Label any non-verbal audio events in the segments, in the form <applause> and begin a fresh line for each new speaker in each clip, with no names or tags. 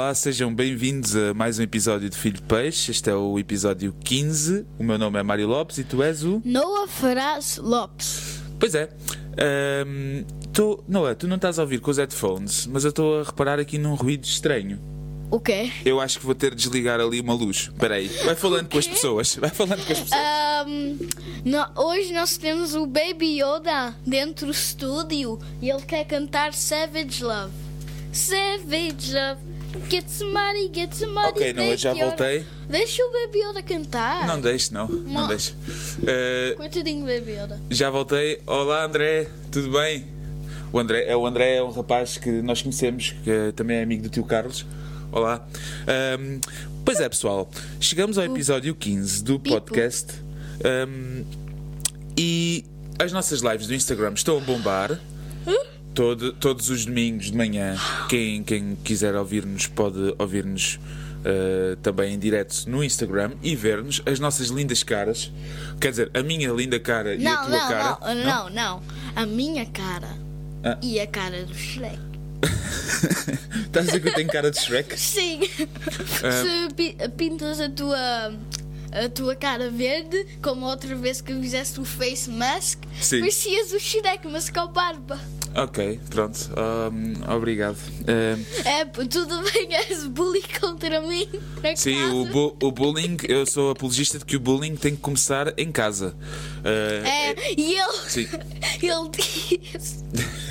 Olá, sejam bem-vindos a mais um episódio de Filho de Peixe. Este é o episódio 15. O meu nome é Mário Lopes e tu és o.
Noah Ferraz Lopes.
Pois é. Tô... Noé, tu não estás a ouvir com os headphones, mas eu estou a reparar aqui num ruído estranho.
O quê?
Eu acho que vou ter de desligar ali uma luz. Espera aí, vai falando com as pessoas. Vai falando com as pessoas.
Ahm, no- hoje nós temos o Baby Yoda dentro do estúdio e ele quer cantar Savage Love. Savage Love. Get somebody, get somebody.
Ok, Noah, já voltei.
Deixa o Baby Yoda cantar.
Não deixe, não. Não
Não.
deixe. Ah,
Coitadinho Baby Yoda.
Já voltei. Olá André, tudo bem? O André, é, o André é um rapaz que nós conhecemos, que também é amigo do tio Carlos. Olá. Ahm, pois é, pessoal, chegamos ao episódio 15 do podcast ahm, e as nossas lives do Instagram estão a bombar. Todo- todos os domingos de manhã, quem, quem quiser ouvir-nos pode ouvir-nos ah, também em direto no Instagram e ver-nos as nossas lindas caras. Quer dizer, a minha linda cara e a
Não,
tua
não,
cara.
não, não, não. A minha cara
Ah.
e a cara do Shrek. <laughs>
Estás a dizer que eu tenho cara de Shrek?
Sim.
Ah.
Se pi- pintas a tua a tua cara verde, como outra vez que fizeste o face mask,
Sim.
parecias o Shrek, mas com barba.
Ok, pronto. Ahm, obrigado.
É, tudo bem, és bully contra mim.
sim, o, bu- o bullying, eu sou apologista de que o bullying tem que começar em casa. Ah,
É, e ele,
Sim. <laughs>
ele disse. <laughs>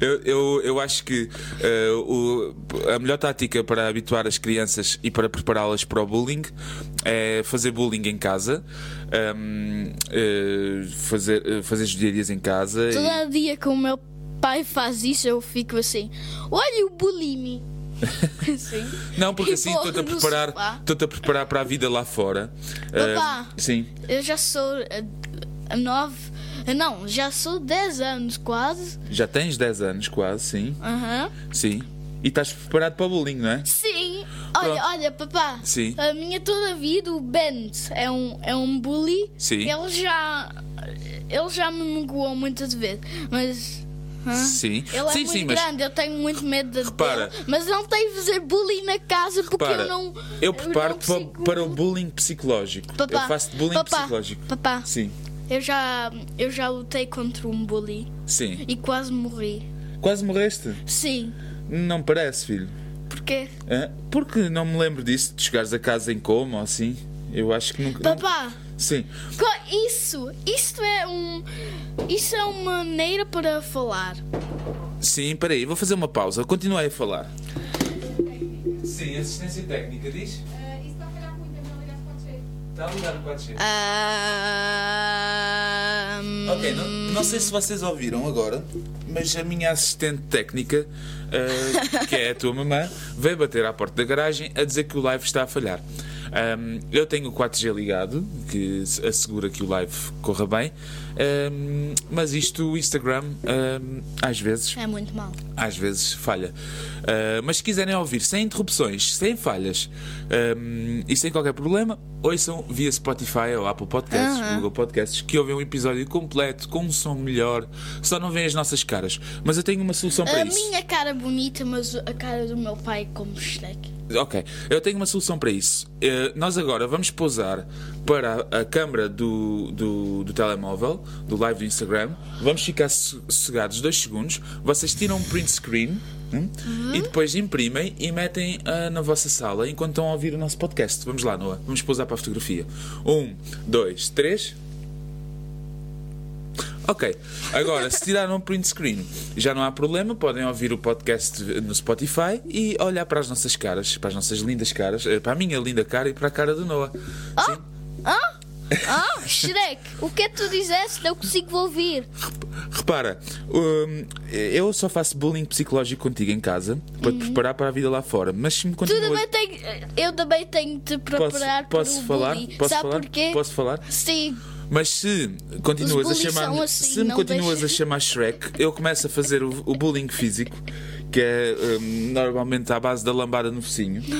Eu, eu, eu acho que eh, o- a melhor tática para habituar as crianças e para prepará-las para o bullying é fazer bullying em casa, ahm, eh, fazer, eh, fazer judiarias em casa. e-
Todo dia que o meu pai faz isso, eu fico assim: olha o bullying. <laughs> Assim.
Não, porque
E
assim estou-te a preparar, a preparar para a vida lá fora.
Papá.
sim.
Eu já sou a, a nove. Não, já sou 10 anos quase.
Já tens 10 anos, quase, sim.
Aham.
Sim. E estás preparado para o bullying, não é?
Sim. Olha,
Pronto.
olha, papá.
Sim.
A minha toda a vida, o Bent é um, é um bully.
Sim.
Ele já. Ele já me magoou muitas vezes. Mas. hã?
Sim.
Ele é
sim,
muito
sim, mas
grande, eu tenho muito medo de
Repara.
dele. Mas não tenho de fazer bullying na casa porque
Repara,
eu não.
eu preparo-te
consigo-
para o bullying psicológico.
Papá,
eu faço bullying
papá,
psicológico.
Papá,
Sim,
eu já, eu já lutei contra um bully
sim.
e quase morri.
Quase morreste?
Sim.
Não parece, filho.
Porquê?
Hã? Porque não me lembro disso, de chegares a casa em coma ou assim. Eu acho que nunca. não-
Papá,
Sim.
isso, isso é um, isso é uma maneira para falar.
Sim, peraí, vou fazer uma pausa. Continuei a falar. Sim, assistência técnica diz?
Ah,
Ok, não, não sei se vocês ouviram agora, mas a minha assistente técnica, ah, que é a tua mamã, veio bater à porta da garagem a dizer que o live está a falhar. Ahm, eu tenho o 4G ligado, que se- assegura que o live corra bem, ahm, mas isto, o Instagram, ahm, às vezes,
é muito mal.
às vezes falha. Ah, mas se quiserem ouvir sem interrupções, sem falhas e sem qualquer problema, ouçam via Spotify ou Apple Podcasts. Google Podcasts, que ouvem um episódio completo, com um som melhor, só não veem as nossas caras. Mas eu tenho uma solução para
A
isso.
minha cara bonita, mas a cara do meu pai como Shrek.
Ok, eu tenho uma solução para isso. Eh, nós agora vamos pousar para a, câmara do, do, do telemóvel, do live do Instagram. Vamos ficar so- sossegados dois segundos. Vocês tiram um print screen hum, e depois imprimem e metem ah, na vossa sala enquanto estão a ouvir o nosso podcast. Vamos lá, Noah. Vamos pousar para a fotografia. Um, dois, três. Ok, agora se tiraram um print screen já não há problema, podem ouvir o podcast no Spotify e olhar para as nossas caras, para as nossas lindas caras, eh, para a minha linda cara e para a cara do Noah. Sim.
Ah? Ah, Shrek, o que é que tu disseste? Não consigo ouvir.
Repara, hum, eu só faço bullying psicológico contigo em casa para te preparar para a vida lá fora, mas se me
Tu
continuas.
também tem, eu também tenho de te
Posso,
preparar
posso
para o
falar?
bullying.
Posso
Sabe
falar?
porquê?
Posso falar?
Sim.
Mas se continuas a chamar
assim,
se me continuas
deixa-
a chamar Shrek, eu começo a fazer o, o bullying físico, que é hum, normalmente à base da lambada no focinho. <laughs>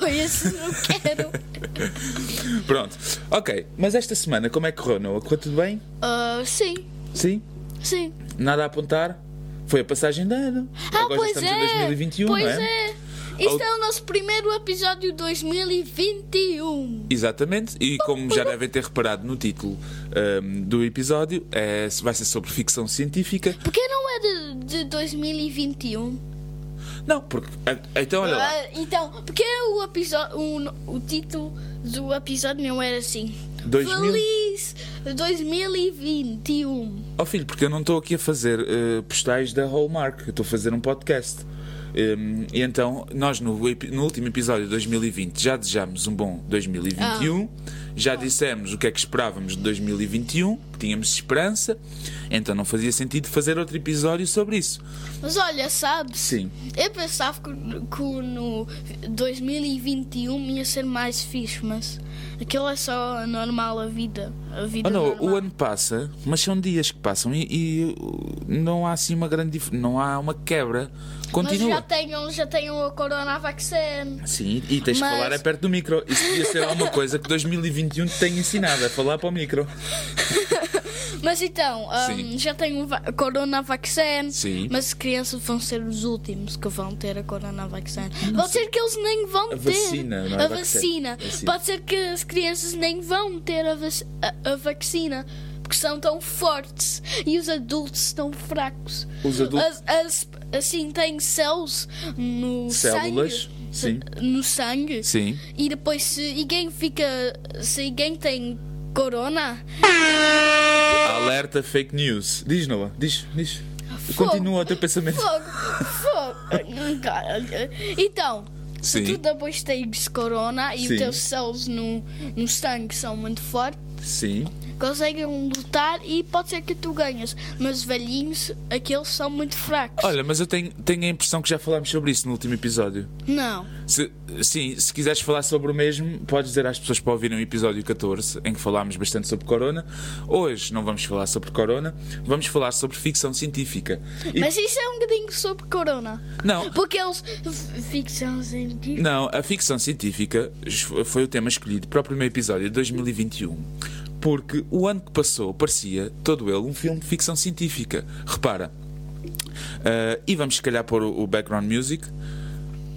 Oh, esse não quero. <laughs>
Pronto. Ok, mas esta semana como é que correu, Noah? Correu tudo bem?
Ah, sim,
Sim?
sim.
Nada a apontar? Foi a passagem de ano.
Ah,
Agora
pois
estamos
é.
em 2021,
pois
não é?
é. Isto
Ou-
é o nosso primeiro episódio 2021.
Exatamente, e como já devem ter reparado no título ahm, do episódio, é, vai ser sobre ficção científica.
Porquê não é de, de 2021?
Não, porque. ah, Então, olha lá.
Ah, então, porque o episódio, o, o título do episódio não era assim?
2000?
Feliz 2021.
Ó filho, porque eu não estou aqui a fazer eh, postais da Hallmark, eu estou a fazer um podcast. Hum, e então, nós no, no último episódio de 2020 já desejamos um bom 2021, já dissemos o que é que esperávamos de 2021, que tínhamos esperança, então não fazia sentido fazer outro episódio sobre isso.
Mas olha, sabes?
Sim.
Eu pensava que, que no 2021 ia ser mais fixe, mas aquilo é só normal a vida. A vida
Oh, não,
normal.
o ano passa, mas são dias que passam e, e, não há assim uma grande dif- não há uma quebra.
Mas
Continua.
já tenham, já tenham a Coronavaccine.
Sim, e tens
Mas-
de falar é perto do micro. Isso devia ser alguma coisa que 2021 te tenha ensinado, a falar para o micro. <laughs>
Mas então, hum, já tenho va- a Coronavaccine.
Sim.
Mas as crianças vão ser os últimos que vão ter a Coronavaccine. Pode ser que eles nem vão
A
ter
vacina, não é
a vacina.
Vacina.
Pode ser que as crianças nem vão ter a, vac- a- a vacina. Porque são tão fortes e os adultos estão fracos.
Os adultos-
As- as- assim, têm células no
Células,
sangue.
sim.
No sangue.
Sim.
E depois, se alguém fica. Se alguém tem corona,
Alerta fake news. Diz, Noah, diz, diz.
Fogo.
Continua o teu pensamento.
Fogo, fogo. Então, se
Sim.
tu depois tens corona e
Sim.
os teus céus no, no sangue são muito fortes,
Sim.
Conseguem lutar e pode ser que tu ganhas. Mas velhinhos, aqueles são muito fracos.
Olha, mas eu tenho, tenho a impressão que já falámos sobre isso no último episódio.
Não.
Se, sim, se quiseres falar sobre o mesmo, podes dizer às pessoas para ouvirem o episódio 14, em que falámos bastante sobre Corona. Hoje não vamos falar sobre Corona, vamos falar sobre ficção científica. E-
Mas isso é um bocadinho sobre corona.
Não,
Porque eles. Ficção científica.
Não, a ficção científica foi o tema escolhido para o primeiro episódio de 2021. Porque o ano que passou parecia, todo ele, um filme de ficção científica. Repara. ah, e vamos, se calhar, pôr o, o background music.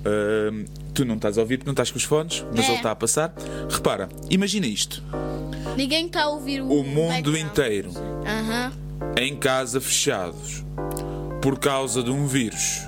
Ah, tu não estás a ouvir porque não estás com os fones, mas
É.
ele está a passar. Repara, imagina isto:
Ninguém está a ouvir o.
o mundo
background.
inteiro
Aham.
em casa fechados por causa de um vírus.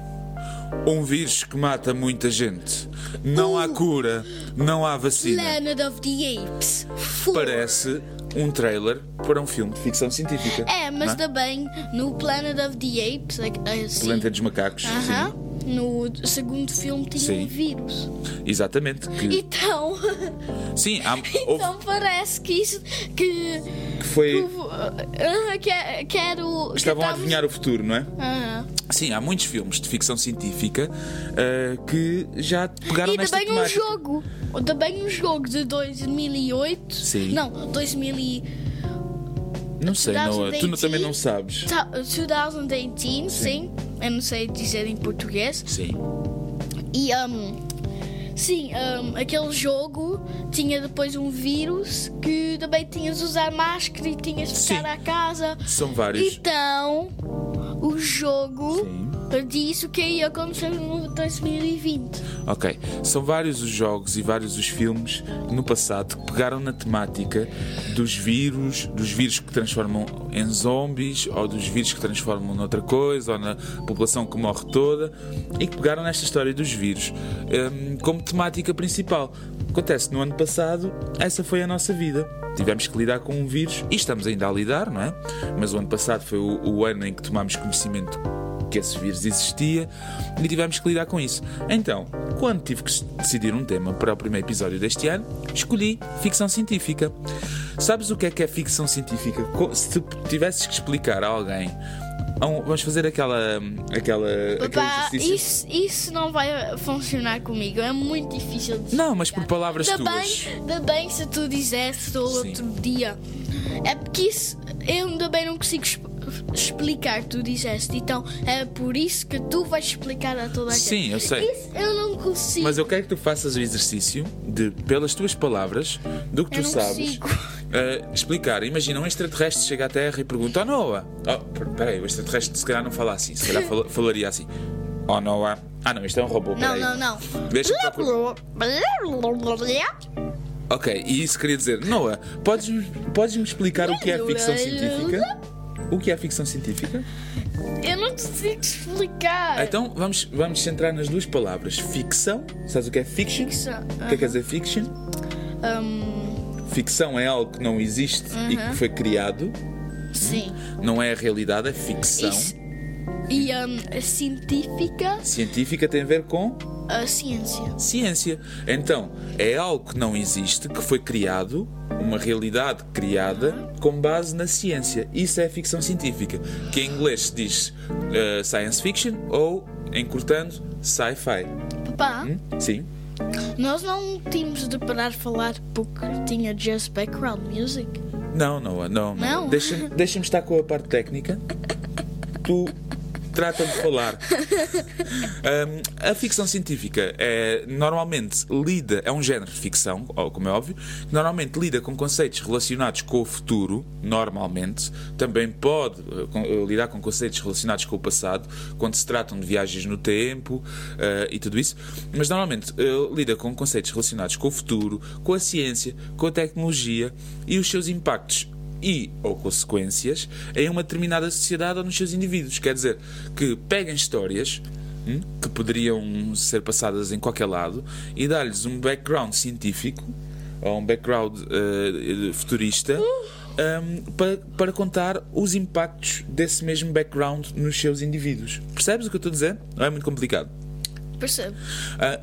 Um vírus que mata muita gente. Não há cura, não há vacina.
Planet of the Apes. Four.
Parece um trailer para um filme de ficção científica.
É, mas
é?
também no Planet of the Apes, assim.
Planeta dos Macacos.
Aham. No segundo filme tinha
Sim.
um vírus.
Exatamente. Que,
Então, <laughs>
sim, há, houve,
então parece que isso que,
que foi.
que, ah, que, é- que era o.
Estavam a
estamos-
adivinhar o futuro, não é?
Aham.
Sim, há muitos filmes de ficção científica ah, que já pegaram
E
nesta
também um jogo. Também um jogo de 2008.
Sim.
Não, 2000 e-
Não sei, não, tu não-
2018.
também não sabes.
ta- 2018, sim. Eu não sei dizer em português.
Sim.
E um, sim, um, aquele jogo tinha depois um vírus que também tinhas de usar máscara e tinhas de ficar
Sim.
à casa.
São vários.
Então, o jogo
Sim.
Disse o que ia acontecer no 2020.
Ok, são vários os jogos e vários os filmes no passado que pegaram na temática dos vírus, dos vírus que transformam em zombies, ou dos vírus que transformam noutra coisa, ou na população que morre toda, e que pegaram nesta história dos vírus hum, como temática principal. Acontece no ano passado, essa foi a nossa vida. Tivemos que lidar com um vírus e estamos ainda a lidar, não é? Mas o ano passado foi o, o ano em que tomámos conhecimento que esse vírus existia e tivemos que lidar com isso. Então, quando tive que decidir um tema para o primeiro episódio deste ano, escolhi ficção científica. Sabes o que é que é ficção científica? Se tivesses que explicar a alguém, vamos fazer aquela, aquela exercício.
isso, isso não vai funcionar comigo. É muito difícil de
Não, mas por palavras
Ainda
tuas.
bem, ainda bem se tu
Sim.
outro dia. É porque isso eu ainda bem não consigo explicar, tu disseste. Então é por isso que tu vais explicar a toda a gente.
Sim, eu sei.
Isso eu não consigo.
Mas eu quero que tu faças o exercício de, pelas tuas palavras, do que
Eu
tu
não
sabes. Uh, explicar. Imagina, um extraterrestre chega à Terra e pergunta: Oh Noah! Oh, per- peraí, o extraterrestre se calhar não fala assim, se calhar <laughs> fala- falaria assim: Oh Noah! Ah não, isto é um robô.
Não,
peraí.
não, não.
Deixa-me procurar. Ok, e isso queria dizer: Noah, podes-me podes explicar o que é ficção científica? O que é ficção científica?
Eu não te sei explicar.
Então vamos, vamos centrar nas duas palavras: ficção. Sabes o que é fiction?
Ficção,
O que é que quer dizer fiction?
Hum,
Ficção é algo que não existe e que foi criado.
sim.
Não é a realidade, é ficção.
Isso- E a científica,
Científica tem a ver com
a ciência.
ciência. Então, é algo que não existe, que foi criado, uma realidade criada com base na ciência. Isso é ficção científica, que em inglês se diz eh, science fiction ou, encurtando, sci-fi.
Papá,
Hum? Sim.
nós não tínhamos de parar de falar porque tinha just background music.
Não, não, não.
Não?
Deixa-me deixa estar com a parte técnica. Tu trata de falar. <laughs> Hum, a ficção científica é normalmente lida, é um género de ficção, como é óbvio, que normalmente lida com conceitos relacionados com o futuro, normalmente. Também pode eh, lidar com conceitos relacionados com o passado, quando se tratam de viagens no tempo eh, e tudo isso. Mas normalmente eh, lida com conceitos relacionados com o futuro, com a ciência, com a tecnologia e os seus impactos e ou consequências em uma determinada sociedade ou nos seus indivíduos. Quer dizer, que peguem histórias hum, que poderiam ser passadas em qualquer lado e dar-lhes um background científico ou um background eh, futurista hum, para, para contar os impactos desse mesmo background nos seus indivíduos. Percebes o que eu estou a dizer? Não é muito complicado.
Percebe?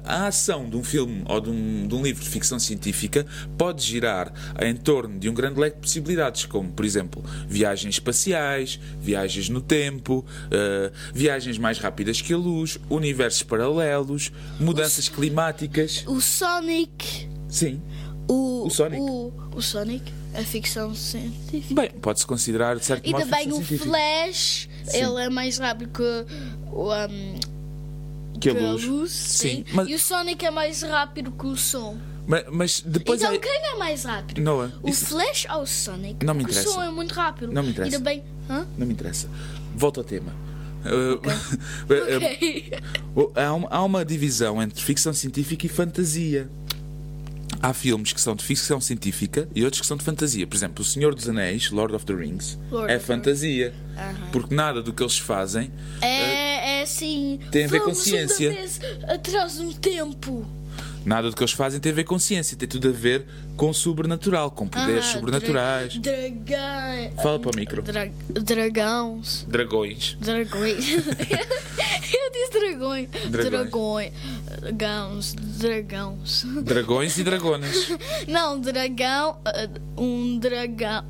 A, a ação de um filme ou de um, de um livro de ficção científica pode girar em torno de um grande leque de possibilidades, como, por exemplo, viagens espaciais, viagens no tempo, eh, viagens mais rápidas que a luz, universos paralelos, mudanças climáticas.
O Sonic.
Sim.
O,
O Sonic.
O, o Sonic, a ficção científica.
Bem, pode-se considerar de certo
E
modo
também
ficção
o
científica.
Flash,
Sim.
ele é mais rápido que, o, um,
que a
que
luz.
sim.
mas,
E o Sonic é mais rápido que o som.
mas, mas depois
então
é-
quem é mais rápido?
Noah,
O
isso
Flash ou o Sonic?
Não me interessa.
o som é muito rápido.
Não me interessa.
E também. Hã?
não me interessa. Volto ao tema. Uh,
Ok. <laughs>
Há uma, há uma divisão entre ficção científica e fantasia. Há filmes que são de ficção científica e outros que são de fantasia. Por exemplo, O Senhor dos Anéis, Lord of the Rings,
Lord
é fantasia. Porque nada do que eles fazem
É, é assim.
Tem a ver com ciência.
atrás de um tempo.
Nada do que eles fazem tem a ver com ciência, tem tudo a ver com sobrenatural, com poderes
Ah,
sobrenaturais.
dra- Dragão.
Fala para o micro.
Dra dragões.
Dragões.
Dragões. <laughs> Eu disse dragões.
Dragões.
Dragões. Dragões. Dragões.
E dragonas. <laughs>
Não, dragão. eh, Um dragão.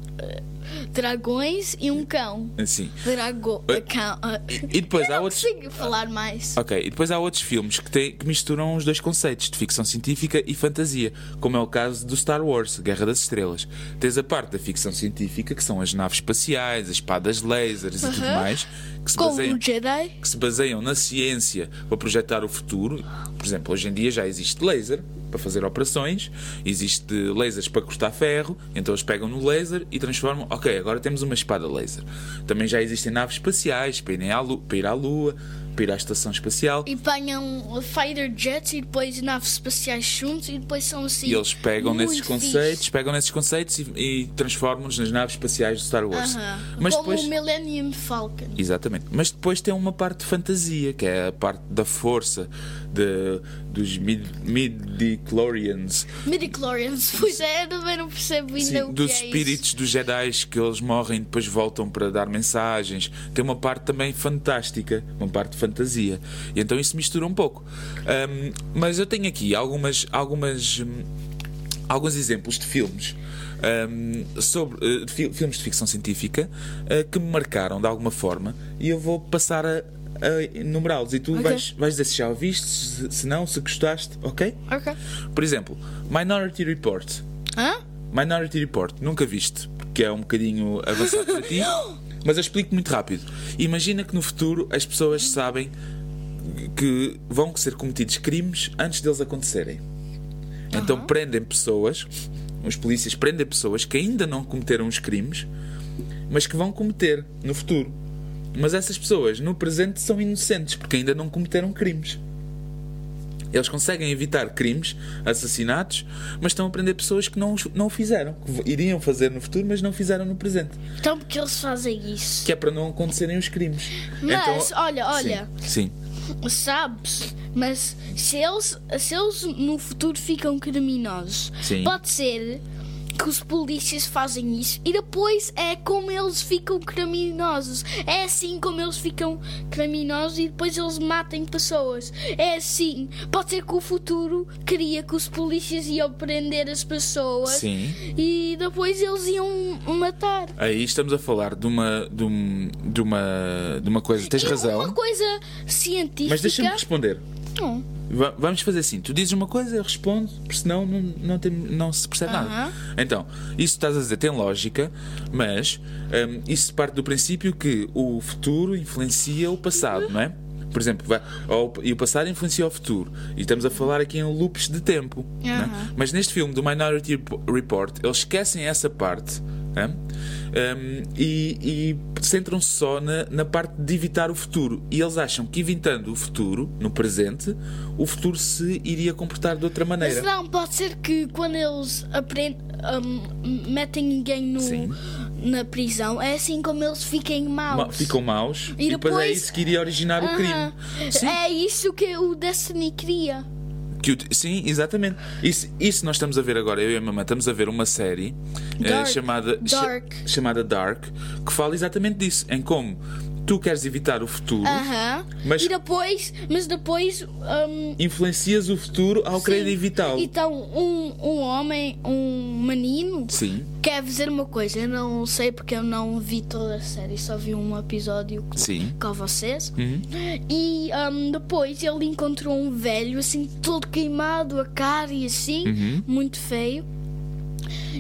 Eh, Dragões e um cão.
Assim.
Drago.
Eh,
Cão. eh.
E depois
Eu
há outros.
consigo falar mais.
Ok, e depois há outros filmes que, têm, que misturam os dois conceitos de ficção científica e fantasia, como é o caso do Star Wars, Guerra das Estrelas. Tens a parte da ficção científica, que são as naves espaciais, as espadas lasers e tudo mais, que se,
Como
baseiam,
Jedi.
que se baseiam na ciência para projetar o futuro. Por exemplo, hoje em dia já existe laser para fazer operações, existe lasers para cortar ferro, então eles pegam no laser e transformam. Ok, agora temos uma espada laser. Também já existem naves espaciais para, irem à Lu- para ir à Lua, para ir à estação espacial.
E apanham fighter jets e depois naves espaciais juntos e depois são assim.
E eles pegam nesses
fixe.
conceitos, pegam nesses conceitos e, e transformam-nos nas naves espaciais do Star Wars.
Aham.
Mas
Como
depois,
o Millennium Falcon.
exatamente. Mas depois tem uma parte de fantasia, que é a parte da força de, dos mid- midi-chlorians,
Midichlorians, pois é, eu também não percebo ainda
Sim,
o que
dos
é
espíritos dos Jedi que eles morrem e depois voltam para dar mensagens. Tem uma parte também fantástica, uma parte de fantasia. E então isso mistura um pouco. Ahm, mas eu tenho aqui algumas, algumas, alguns exemplos de filmes. hum, sobre fi- filmes de ficção científica eh, que me marcaram de alguma forma e eu vou passar a, a enumerá-los e tu
Ok.
vais, vais dizer se já ouviste, se, se não, se gostaste, ok?
Ok.
Por exemplo, Minority Report.
Hã?
Minority Report, nunca viste, porque é um bocadinho avançado para ti, <gasps> mas eu explico muito rápido. Imagina que no futuro as pessoas sabem que vão ser cometidos crimes antes deles acontecerem. Então prendem pessoas, os polícias prendem pessoas que ainda não cometeram os crimes, mas que vão cometer no futuro. Mas essas pessoas no presente são inocentes porque ainda não cometeram crimes. Eles conseguem evitar crimes, assassinatos, mas estão a prender pessoas que não, não o fizeram, que iriam fazer no futuro, mas não fizeram no presente.
Então porque eles fazem isso?
Que é para não acontecerem os crimes.
Mas,
Então-
olha, olha,
Sim. sim.
sabes? Mas se eles, se eles no futuro ficam criminosos,
Sim.
pode ser que os polícias fazem isso e depois é como eles ficam criminosos. É assim como eles ficam criminosos e depois eles matem pessoas. É assim. Pode ser que o futuro queria que os polícias iam prender as pessoas
Sim.
e depois eles iam matar.
Aí estamos a falar de uma, de, um- de uma, de uma coisa. Tens
E
razão.
Uma coisa científica.
Mas deixa-me responder.
Não.
Va- Vamos fazer assim: tu dizes uma coisa, eu respondo, porque senão não, não, tem, não se percebe nada. Então, isso estás a dizer tem lógica, mas hum, isso parte do princípio que o futuro influencia o passado, não é? Por exemplo, vai- e o passado influencia o futuro. E estamos a falar aqui em loops de tempo. é?
Aham.
Mas neste filme do Minority Report, eles esquecem essa parte é? Hum, e, e centram-se só na, na parte de evitar o futuro. E eles acham que evitando o futuro, no presente, o futuro se iria comportar de outra
Mas
maneira.
não, pode ser que quando eles aprendem, metem ninguém no,
Sim.
na prisão, é assim como eles fiquem maus.
Ma- Ficam maus
E
e, depois é
depois-
isso que iria originar o
Aham.
crime. Sim.
É isso que o Destiny queria.
Que o- sim, exatamente. Isso, isso nós estamos a ver agora, eu e a mamãe, estamos a ver uma série eh,
Dark.
chamada, cha-
Dark.
chamada Dark, que fala exatamente disso, em como tu queres evitar o futuro,
Aham.
Mas-
E depois, mas depois. hum,
influencias o futuro ao querer
sim.
evitá-lo.
Então, um, um homem, um menino,
Sim,
quer dizer uma coisa. Eu não sei porque eu não vi toda a série, só vi um episódio com,
sim.
com vocês.
Uhum.
E hum, depois ele encontrou um velho, assim, todo queimado, a cara e assim,
Uhum.
muito feio.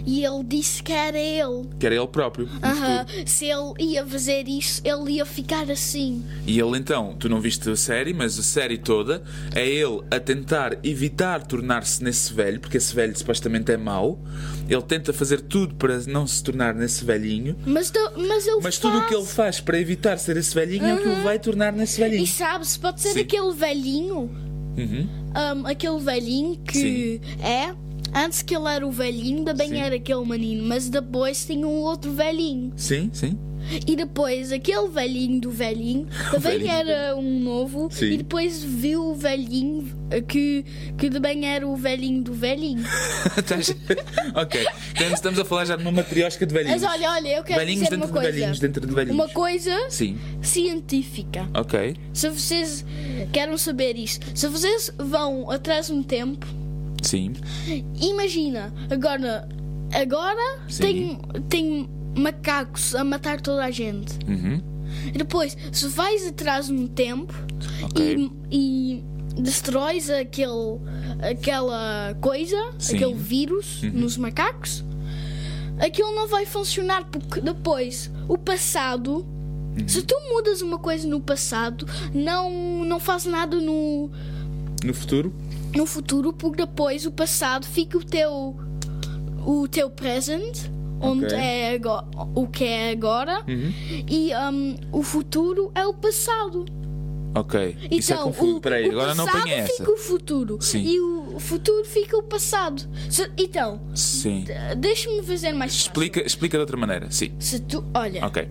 E ele disse que era ele.
Que era ele próprio.
Aham. Se ele ia fazer isso, ele ia ficar assim.
E ele então, tu não viste a série, mas a série toda é ele a tentar evitar tornar-se nesse velho, porque esse velho supostamente é mau. Ele tenta fazer tudo para não se tornar nesse velhinho.
Mas, do- mas ele
Mas tudo o que ele
faz.
para evitar ser esse velhinho é o que o vai tornar nesse
E
velhinho.
sabes, pode ser
Sim.
aquele velhinho,
Uhum.
hum, aquele velhinho que é. Antes que ele era o velhinho, também
Sim.
era aquele menino, mas depois tinha um outro velhinho.
Sim, sim.
E depois aquele velhinho do velhinho <laughs> também
velhinho.
era um novo.
Sim.
E depois viu o velhinho que, que também era o velhinho do velhinho. <laughs>
Estás- ok. Então estamos a falar já de uma matriosca de velhinhos.
Mas olha, olha, eu quero
velhinhos
dizer
dentro
uma
de
coisa.
velhinhos, dentro de velhinhos.
Uma coisa
Sim.
científica.
Ok.
Se vocês querem saber isso, se vocês vão atrás no tempo,
Sim.
imagina, agora, agora
Sim.
tem, tem macacos a matar toda a gente.
Uhum.
E depois, se vais atrás no tempo
Ok.
e, e destróis aquele, aquela coisa,
Sim.
aquele vírus nos macacos, aquilo não vai funcionar porque depois o passado. Se tu mudas uma coisa no passado, não, não faz nada no,
No futuro?
No futuro, porque depois o passado fica o teu o teu present, onde
Ok.
é agora, o que é agora,
Uhum.
e um, o futuro é o passado.
Ok. Isso é
Então,
confuso.
o,
Espera aí,
o
agora não
passado
apanhei essa.
fica o futuro
Sim.
e o futuro fica o passado. Se- então, deixa-me fazer mais fácil.
Explica, explica de outra maneira. Sim.
Se tu, olha,
Ok.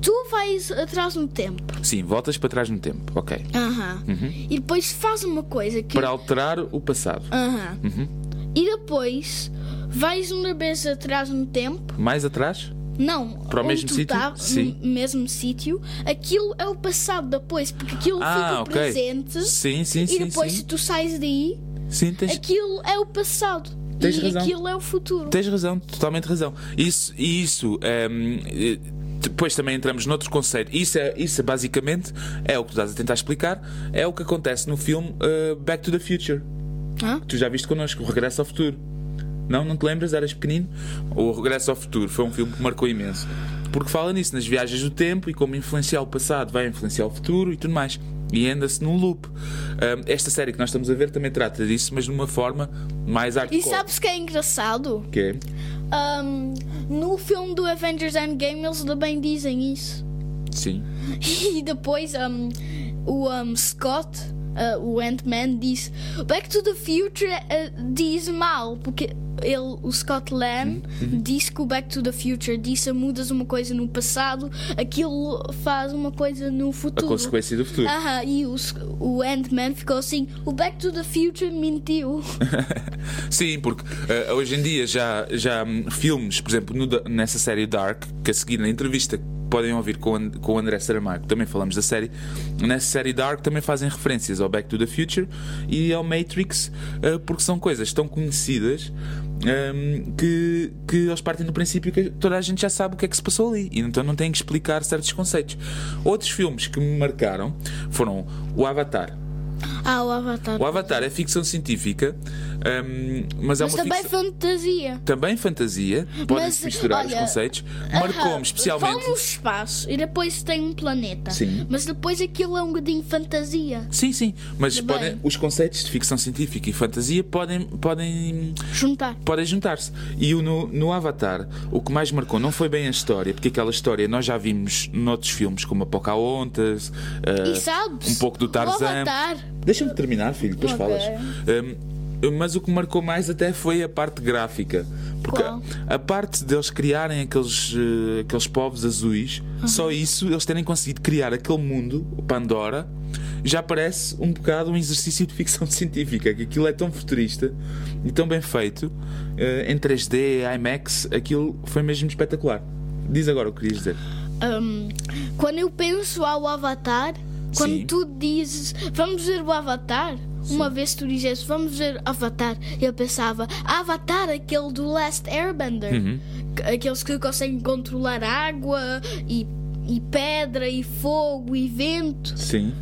Tu vais atrás no tempo,
Sim, voltas para trás no tempo. Ok.
aham, e depois faz uma coisa que,
Uhum. Para alterar o passado.
aham,
Uhum.
e depois vais uma vez atrás no tempo.
Mais atrás?
Não,
Para o mesmo sítio?
tá,
Sim.
mesmo sítio, aquilo é o passado depois, porque aquilo
Ah,
fica
ok.
presente
Sim, sim,
e
sim.
depois
sim.
se tu sais daí,
Sim, tens,
aquilo é o passado
Tens
e
razão.
aquilo é o futuro.
tens razão, totalmente razão. Isso, e isso, ehm, eh, depois também entramos noutro conceito. Isso, é, isso é basicamente é o que tu estás a tentar explicar, é o que acontece no filme eh, Back to the Future.
Hã?
Tu já viste connosco, o Regresso ao Futuro. Não, não te lembras? Eras pequenino? O Regresso ao Futuro foi um filme que marcou imenso. Porque fala nisso, nas viagens do tempo e como influenciar o passado vai influenciar o futuro e tudo mais. E anda-se num loop. Um, esta série que nós estamos a ver também trata disso, mas de uma forma mais hardcore.
E sabes que é engraçado?
Que é?
Um, no filme do Avengers Endgame eles também dizem isso.
Sim. <laughs>
E depois um, o Scott, uh, o Ant-Man, diz Back to the Future uh, diz mal, porque ele, o Scott Lang
Uhum.
disse que o Back to the Future disse mudas uma coisa no passado, aquilo faz uma coisa no
A
futuro.
consequência do futuro.
Aham, e o, o Ant-Man ficou assim: o Back to the Future mentiu. <laughs>
Sim, porque eh, hoje em dia já, já hum, filmes, por exemplo, no nessa série Dark, que a seguir na entrevista podem ouvir com, o And- com o André Saramago, também falamos da série, nessa série Dark também fazem referências ao Back to the Future e ao Matrix, eh, porque são coisas tão conhecidas hum, que, que eles partem do princípio que toda a gente já sabe o que é que se passou ali, e então não têm que explicar certos conceitos. Outros filmes que me marcaram foram o Avatar.
Ah, o Avatar.
O Avatar é ficção científica, hum, mas é
Mas
uma
também fantasia.
também fantasia, podem-se
Mas,
misturar os
olha,
conceitos.
Aham,
Marcou-me especialmente.
Vão no espaço e depois tem um planeta.
Sim.
Mas depois aquilo é um bocadinho fantasia.
Sim, sim, mas podem, os conceitos de ficção científica e fantasia podem, podem,
Juntar.
podem juntar-se. E o- no, no Avatar, o que mais marcou não foi bem a história, porque aquela história nós já vimos noutros filmes, como a Pocahontas, eh,
E sabes?
um pouco do Tarzan. Deixa-me terminar, filho, depois
Ok.
falas. Um, mas o que marcou mais até foi a parte gráfica. Porque a, a parte deles criarem aqueles, eh, aqueles povos azuis, só isso, eles terem conseguido criar aquele mundo, o Pandora, já parece um bocado um exercício de ficção <laughs> científica. Que aquilo é tão futurista e tão bem feito, eh, em 3D, IMAX, aquilo foi mesmo espetacular. Diz agora o que querias dizer.
Hum, quando eu penso ao Avatar, quando
Sim.
tu dizes vamos ver o Avatar, uma vez tu dizes vamos ver Avatar, eu pensava Avatar, aquele do Last Airbender,
Uhum.
Que- aqueles que conseguem controlar água e, e pedra e fogo e vento.
Sim,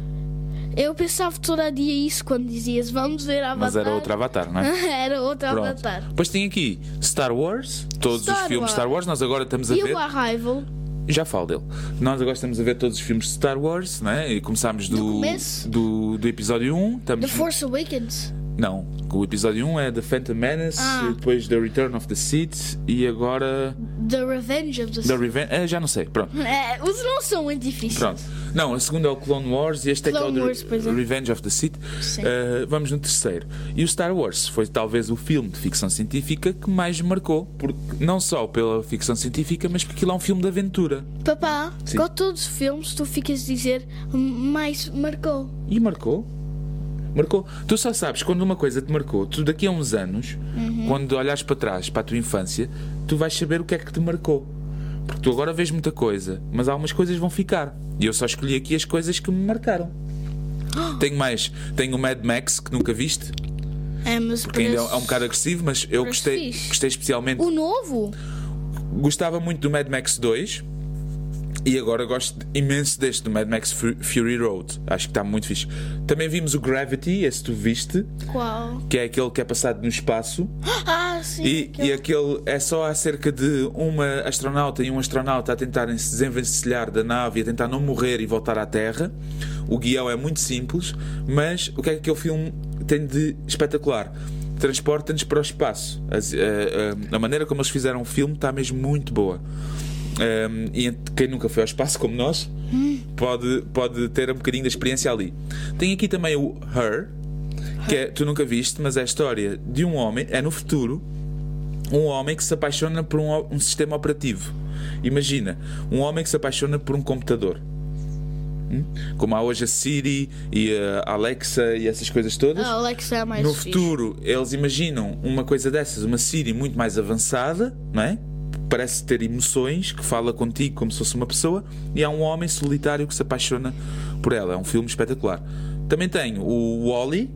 Eu pensava todo a dia isso quando dizias vamos ver Avatar.
mas era outro Avatar, não é? <laughs>
era outro
Pronto.
Avatar.
Depois tem aqui Star Wars, todos
Star
os filmes
Wars.
Star Wars, nós agora estamos a
E
ver.
o Arrival?
Já falo dele. Nós agora estamos a ver todos os filmes de Star Wars, né? E começámos do,
Do
do, do episódio 1. Estamos
The Force Awakens.
Não, o episódio 1 é The Phantom Menace,
Ah.
depois The Return of the Sith e agora
The Revenge of the
The Revenge. É, já não sei, pronto.
É, os não são muito difíceis.
Pronto. Não, a segunda é o Clone Wars e este é, que é o
Clone
The
é.
Revenge of the Sith. Uh, vamos no terceiro. E o Star Wars foi talvez o filme de ficção científica que mais marcou, porque, não só pela ficção científica, mas porque aquilo é um filme de aventura.
Papá,
Sim.
com todos os filmes tu ficas a dizer mais marcou.
E marcou. Marcou. Tu só sabes quando uma coisa te marcou, tu daqui a uns anos, quando olhares para trás, para a tua infância, tu vais saber o que é que te marcou. Porque tu agora vês muita coisa, mas algumas coisas vão ficar. E eu só escolhi aqui as coisas que me marcaram. <gasps> Tenho mais. Tenho o Mad Max, que nunca viste,
É, mas
porque ainda
parece-
é um bocado agressivo, mas eu gostei,
fixe.
gostei especialmente.
O novo?
Gostava muito do Mad Max 2 e agora gosto imenso deste, do Mad Max Fu- Fury Road. Acho que está muito fixe. Também vimos o Gravity, esse tu viste,
Qual?
que é aquele que é passado no espaço. <gasps>
Ah, sim.
E,
aquele-
e aquele é só acerca de uma astronauta e um astronauta a tentarem se desenvencilhar da nave e a tentar não morrer e voltar à Terra. O guião é muito simples, mas o que é que aquele filme tem de espetacular? Transporta-nos para o espaço. A, a- a maneira como eles fizeram o filme está mesmo muito boa. Um, e quem nunca foi ao espaço como nós pode, pode ter um bocadinho da experiência ali. Tem aqui também o Her, que é, tu nunca viste, mas é a história de um homem, é no futuro, um homem que se apaixona por um, um sistema operativo. Imagina, um homem que se apaixona por um computador. Hum? Como há hoje a Siri e a Alexa e essas coisas todas.
A Alexa é mais
No
fixe.
futuro, eles imaginam uma coisa dessas, uma Siri muito mais avançada, não é? Parece ter emoções, que fala contigo como se fosse uma pessoa, e há um homem solitário que se apaixona por ela. É um filme espetacular. Também tem o Wally.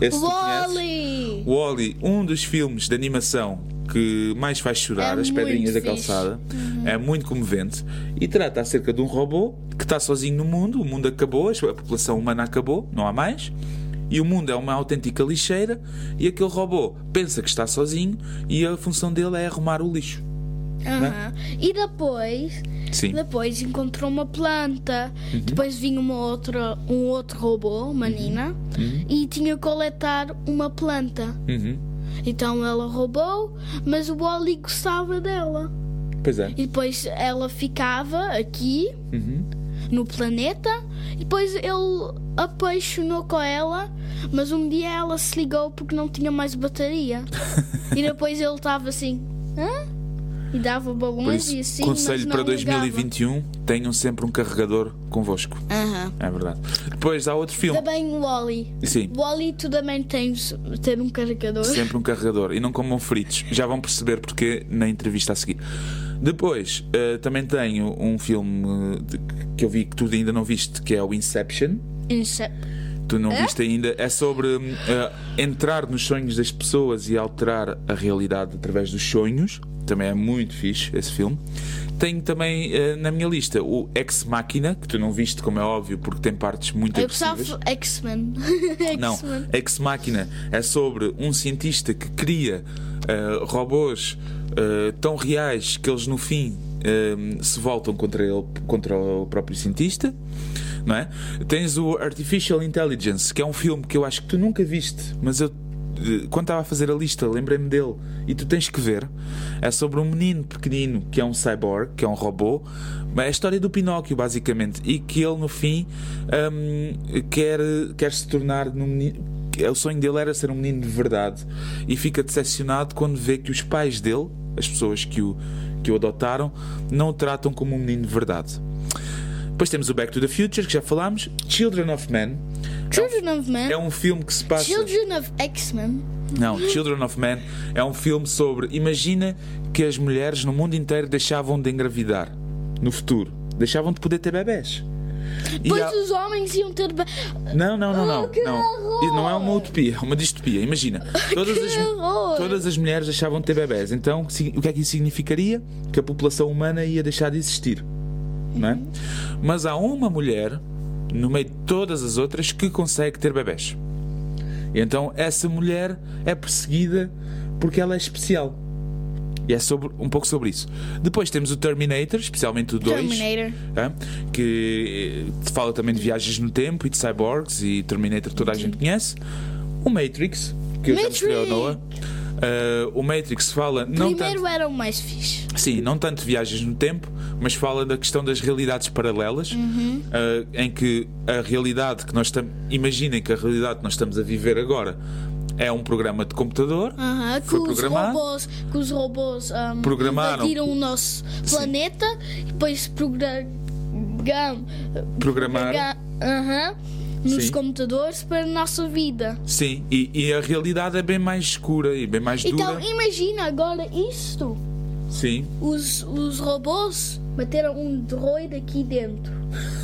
Esse?
Wally!
Wally, um dos filmes de animação que mais faz chorar,
É
As Pedrinhas da. Calçada, é muito comovente e trata acerca de um robô que está sozinho no mundo, o mundo acabou, a população humana acabou, não há mais, e o mundo é uma autêntica lixeira, e aquele robô pensa que está sozinho e a função dele é arrumar o lixo. Né?
Aham. E depois,
Sim.
depois encontrou uma planta.
Uhum.
Depois vinha uma outra, um outro robô,
Uhum.
uma Nina, e tinha que coletar uma planta.
Uhum.
Então ela roubou, mas o Wally gostava dela.
Pois é.
E depois ela ficava aqui
Uhum.
no planeta e depois ele apaixonou com ela, mas um dia ela se ligou porque não tinha mais bateria. <laughs> e depois ele estava assim, hã? E dava balões
isso,
e assim,
conselho
mas não
para
ligava.
2021: tenham sempre um carregador convosco.
Aham.
É verdade. Depois há outro filme.
Também o Wally.
Sim.
Wally, tu também tens de ter um carregador.
Sempre um carregador. E não comam fritos. Já vão perceber porque na entrevista a seguir. Depois, eh, também tenho um filme de- que eu vi que tu ainda não viste, que é o Inception.
Incep-
Tu não viste ainda. É sobre eh, entrar nos sonhos das pessoas e alterar a realidade através dos sonhos. Também é muito fixe esse filme. Tenho também eh, na minha lista o Ex Machina, que tu não viste, como é óbvio, porque tem partes muito
Eu pensava X-Men. <laughs>
Não. Ex Machina é sobre um cientista que cria eh, robôs eh, tão reais que eles no fim se voltam contra ele, contra o próprio cientista. Não é? Tens o Artificial Intelligence, que é um filme que eu acho que tu nunca viste, mas eu quando estava a fazer a lista lembrei-me dele e tu tens que ver. É sobre um menino pequenino que é um cyborg, que é um robô. É a história do Pinóquio, basicamente, e que ele no fim hum, quer, quer se tornar num menino. O sonho dele era ser um menino de verdade e fica decepcionado quando vê que os pais dele, as pessoas que o, que o adotaram, não o tratam como um menino de verdade. Depois temos o Back to the Future, que já falámos. Children of Men.
Children of Men.
É um filme que se passa.
Children of X-Men.
Não, Children of Men é um filme sobre. Imagina que as mulheres no mundo inteiro deixavam de engravidar no futuro, deixavam de poder ter bebés.
Pois
há-
os homens iam ter. ba-
Não, não, não, não.
Oh,
não. não é uma utopia, é uma distopia. Imagina, <laughs> todas as, todas as mulheres deixavam de ter bebés. Então, o que é que isso significaria? Que a população humana ia deixar de existir. Não é? Mas há uma mulher, no meio de todas as outras, que consegue ter bebés. Então essa mulher é perseguida porque ela é especial. E é sobre, um pouco sobre isso. Depois temos o Terminator, especialmente o 2.
Terminator.
É? que eh, fala também de viagens no tempo e de cyborgs e Terminator toda a gente conhece. O Matrix, que eu já mostrei ao
Matrix.
Noah. Eh, o Matrix fala não
Primeiro
tanto,
era o mais fixe.
sim, não tanto viagens no tempo, mas fala da questão das realidades paralelas,
Uhum.
eh, em que a realidade que nós estamos. Imaginem que a realidade que nós estamos a viver agora é um programa de computador.
Aham, que
Foi
os
programado.
robôs, que os robôs um,
Programaram.
invadiram o nosso planeta e depois programam
Programaram.
aham, nos
Sim.
computadores para a nossa vida.
Sim, e, e a realidade é bem mais escura e bem mais dura.
Então imagina agora isto.
Sim.
Os, os robôs meteram um droid aqui dentro.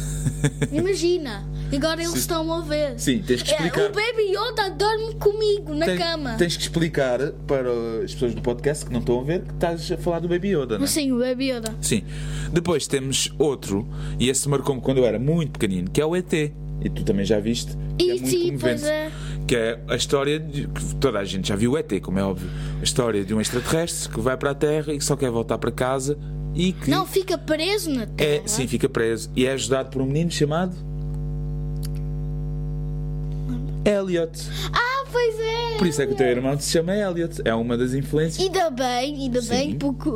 <laughs> Imagina. Agora eles
Sim.
estão a ver.
Sim, tens que
É,
explicar.
o Baby Yoda dorme comigo na
Tem-
cama.
Tens que explicar para as pessoas do podcast que não estão a ver que estás a falar do Baby Yoda, não é?
Sim, o Baby Yoda.
Sim. Depois temos outro, e esse marcou-me quando eu era muito pequenino, que é o ET. E tu também já viste. que
E
é muito
sim,
comovente.
é.
Que é a história de. que toda a gente já viu o ET, como é óbvio. A história de um extraterrestre que vai para a Terra e que só quer voltar para casa e que.
Não, fica preso na
é,
terra.
sim, fica preso. E é ajudado por um menino chamado. Elliot.
Ah, pois é.
Por isso é que o teu irmão se chama Elliot. É uma das influências.
Ainda bem, ainda
Sim.
bem, porque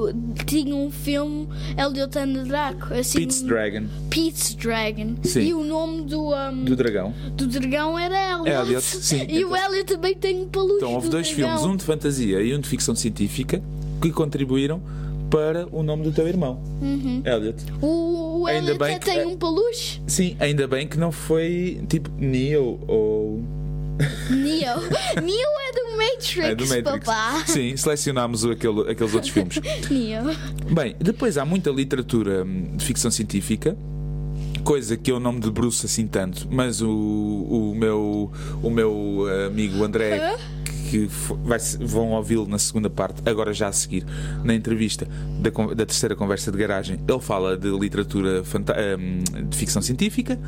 tinha um filme Elliot and the Draco. Assim,
Pete's Dragon.
Pete's Dragon.
Sim.
E o nome do, um,
Do dragão.
do dragão era Elliot.
Elliot, sim. <laughs>
E o
Então-
Elliot também tem um peluche
Então houve
do
dois
dragão.
filmes, um de fantasia e um de ficção científica, que contribuíram para o nome do teu irmão, Elliot.
O, o
Ainda
Elliot
bem
até
que-
tem um peluche.
Sim, ainda bem que não foi tipo Neo ou.
Neo. Neo é do Matrix,
É do Matrix.
papá.
Sim, selecionámos aquele, aqueles outros filmes. <laughs>
Neo.
Bem, depois há muita literatura hum, de ficção científica, coisa que eu não me debruço assim tanto, mas o, o, meu, o meu eh, amigo André, que vai, vão ouvi-lo na segunda parte, agora já a seguir, na entrevista da, da terceira conversa de garagem, ele fala de literatura hum, de ficção científica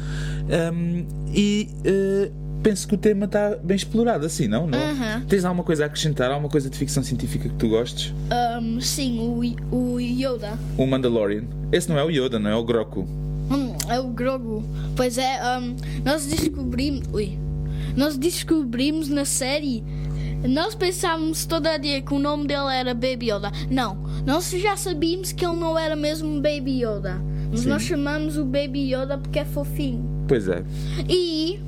hum, e. eh, penso que o tema está bem explorado assim, não? não?
Aham.
Tens alguma coisa a acrescentar? Alguma coisa de ficção científica que tu gostes?
Um, sim, o, o Yoda.
O Mandalorian. Esse não é o Yoda, não é o Grogu.
Hum, é o Grogu. Pois é, um, nós descobrimos. Ui. Nós descobrimos na série. Nós pensávamos toda dia que o nome dele era Baby Yoda. Não, nós já sabíamos que ele não era mesmo Baby Yoda. Mas
Sim.
nós chamamos o Baby Yoda porque é fofinho.
Pois é.
E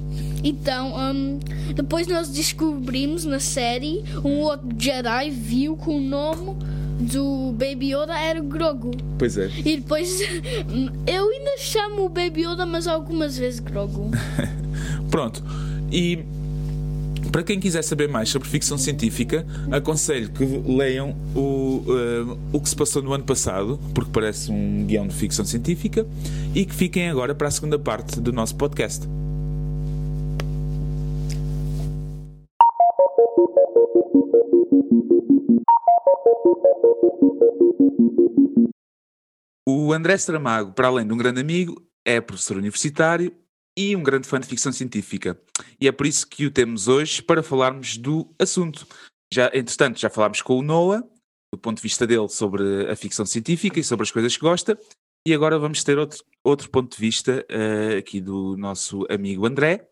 então, hum, depois nós descobrimos na série um outro Jedi viu que o nome do Baby Yoda era Grogu.
Pois é.
E depois <laughs> eu ainda chamo o Baby Yoda, mas algumas vezes Grogu. <laughs>
Pronto. E para quem quiser saber mais sobre ficção científica, aconselho que leiam o, eh, o que se passou no ano passado, porque parece um guião de ficção científica, e que fiquem agora para a segunda parte do nosso podcast. O André Stramago, para além de um grande amigo, é professor universitário e um grande fã de ficção científica. E é por isso que o temos hoje para falarmos do assunto. Já, entretanto, já falámos com o Noah, do ponto de vista dele sobre a ficção científica e sobre as coisas que gosta, e agora vamos ter outro, outro ponto de vista eh, aqui do nosso amigo André,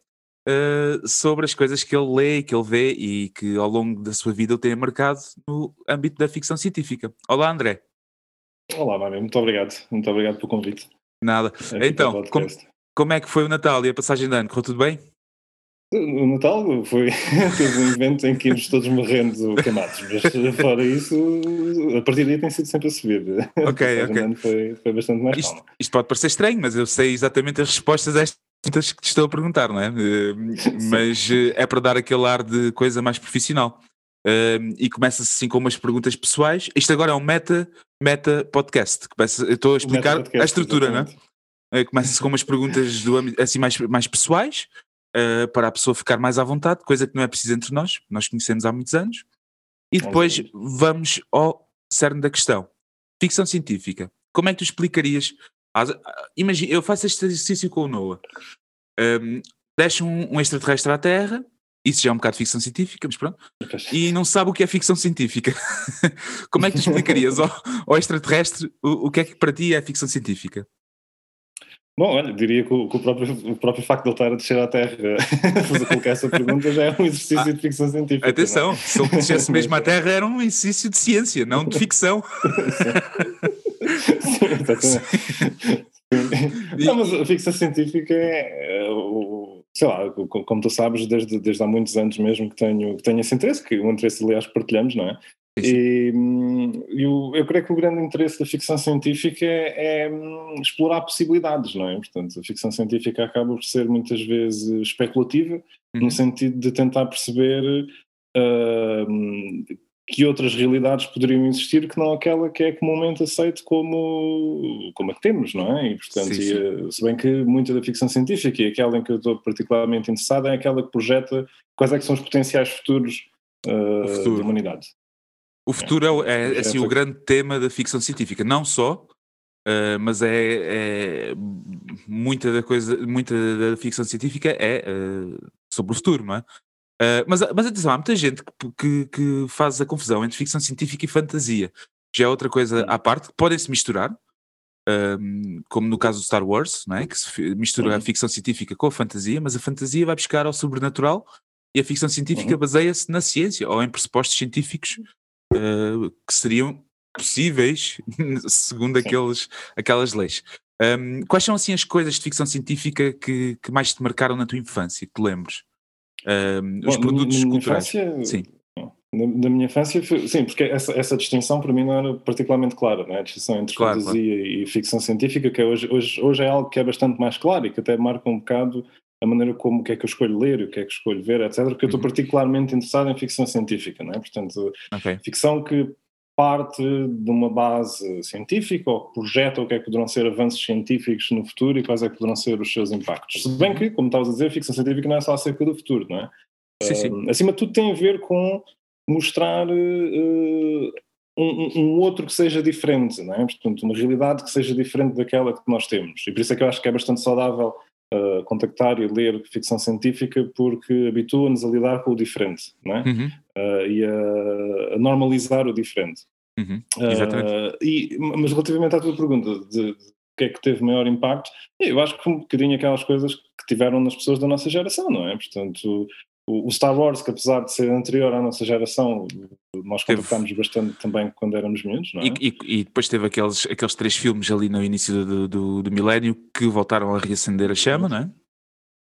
eh, sobre as coisas que ele lê, que ele vê e que ao longo da sua vida ele tem marcado no âmbito da ficção científica. Olá, André.
Olá, Mário, muito obrigado. Muito obrigado pelo convite.
Nada.
aqui
Então, como, como é que foi o Natal e a passagem de ano? Correu tudo bem?
O Natal foi <laughs> teve um evento em que íamos todos morrendo queimados, mas fora isso, a partir daí tem sido sempre a subir.
Ok, <laughs> ok.
Foi, foi bastante mais
Isto,
calma.
isto pode parecer estranho, mas eu sei exatamente as respostas a estas que te estou a perguntar, não é? Eh, <laughs> Mas eh, é para dar aquele ar de coisa mais profissional. E começa-se assim com umas perguntas pessoais. Isto agora é um meta, meta podcast. Começa, eu estou a explicar a estrutura, não é?
exatamente.
Eh, Começa-se com umas perguntas do assim mais, mais pessoais, eh, para a pessoa ficar mais à vontade, coisa que não é precisa entre nós, nós conhecemos há muitos anos. E depois
Obviamente.
vamos ao cerne da questão. Ficção científica. Como é que tu explicarias? às- Imagina, eu faço este exercício com o Noah. Um, deixa um, um extraterrestre à Terra, isso já é um bocado de ficção científica, mas pronto, e não sabe o que é ficção científica. <laughs> Como é que tu explicarias ao, ao extraterrestre o, o que é que para ti é ficção científica?
Bom, olha, diria que, o, que o próprio, o próprio facto de ele estar a descer à Terra <laughs> fazer colocar essa pergunta já é um exercício de ficção científica. é?
Atenção, se ele descesse <laughs> mesmo à Terra era um exercício de ciência, não de ficção.
Sim, exatamente. Não, mas a ficção científica é, é o- sei lá, co- como tu sabes, desde, desde há muitos anos mesmo que tenho, que tenho esse interesse, que um interesse aliás partilhamos, não é? E, hum, e o- eu creio que o grande interesse da ficção científica é, é, hum, explorar possibilidades, não é? Portanto, a ficção científica acaba por ser muitas vezes especulativa,
Uhum.
no sentido de tentar perceber hum, que outras realidades poderiam existir que não aquela que é comumente aceite como, como a que temos, não é? E, portanto,
Sim,
e,
sim.
eh, se bem que muita da ficção científica e aquela em que eu estou particularmente interessado é aquela que projeta quais é que são os potenciais futuros, eh,
futuro.
da humanidade.
O futuro é, é,
É,
assim, o grande tema da ficção científica, não só, eh, mas é, é muita da coisa, muita da ficção científica é eh, sobre o futuro, não é? Eh, mas, mas atenção, há muita gente que, que, que faz a confusão entre ficção científica e fantasia. Já é outra coisa à parte, que podem se misturar, ehm, como no caso do Star Wars, não é? que se mistura a
Uhum.
ficção científica com a fantasia, mas a fantasia vai buscar ao sobrenatural e a ficção científica
Uhum.
baseia-se na ciência ou em pressupostos científicos uh, que seriam possíveis <laughs> segundo
Sim.
aqueles, aquelas leis. Um, quais são assim as coisas de ficção científica que, que mais te marcaram na tua infância, que te lembres? Um, os
Bom,
produtos culturais.
infância,
Sim.
Na, na minha infância, foi- sim, porque essa, essa distinção para mim não era particularmente clara, não é? a distinção entre
Claro,
fantasia e ficção científica, que é hoje, hoje, hoje é algo que é bastante mais claro e que até marca um bocado a maneira como o que é que eu escolho ler, o que é que escolho ver, etc. Porque eu estou
Uhum.
particularmente interessado em ficção científica, não é? Portanto,
Ok.
ficção que parte de uma base científica ou que projeta o que é que poderão ser avanços científicos no futuro e quais é que poderão ser os seus impactos. Se bem que, como estavas a dizer, ficção científica não é só acerca do futuro, não é?
Sim, sim.
Um, acima de tudo tem a ver com mostrar uh, um, um outro que seja diferente, não é? Portanto, uma realidade que seja diferente daquela que nós temos. E por isso é que eu acho que é bastante saudável a contactar e ler ficção científica porque habitua-nos a lidar com o diferente, não é?
Uhum,
Uh, e a, a normalizar o diferente.
uhum,
Uh,
Exatamente.
e, mas relativamente à tua pergunta de, de o que é que teve maior impacto, eu acho que um bocadinho aquelas coisas que tiveram nas pessoas da nossa geração, não é? Portanto, o, o Star Wars, que apesar de ser anterior à nossa geração, nós contactámos bastante também quando éramos miúdos, não é?
E, e- e depois teve aqueles, aqueles três filmes ali no início do, do, do milénio que voltaram a reacender a chama, não é?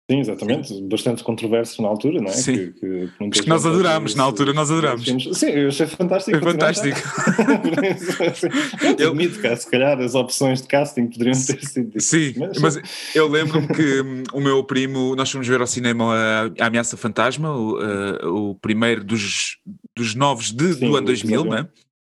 Sim, exatamente. Bastante controversos na altura, não é?
Sim.
Que, que, que
nós adorámos, na altura nós adorámos.
Sim, eu achei fantástico.
Foi fantástico. <laughs>
achar. Eu admito que se calhar as opções de casting poderiam ter sido
Sim,
diferentes,
mas eu lembro-me que hum, o meu primo, nós fomos ver ao cinema a, a Ameaça Fantasma, o, eh, o primeiro dos, dos novos de,
Sim,
do ano
o
2000,
episódio
né?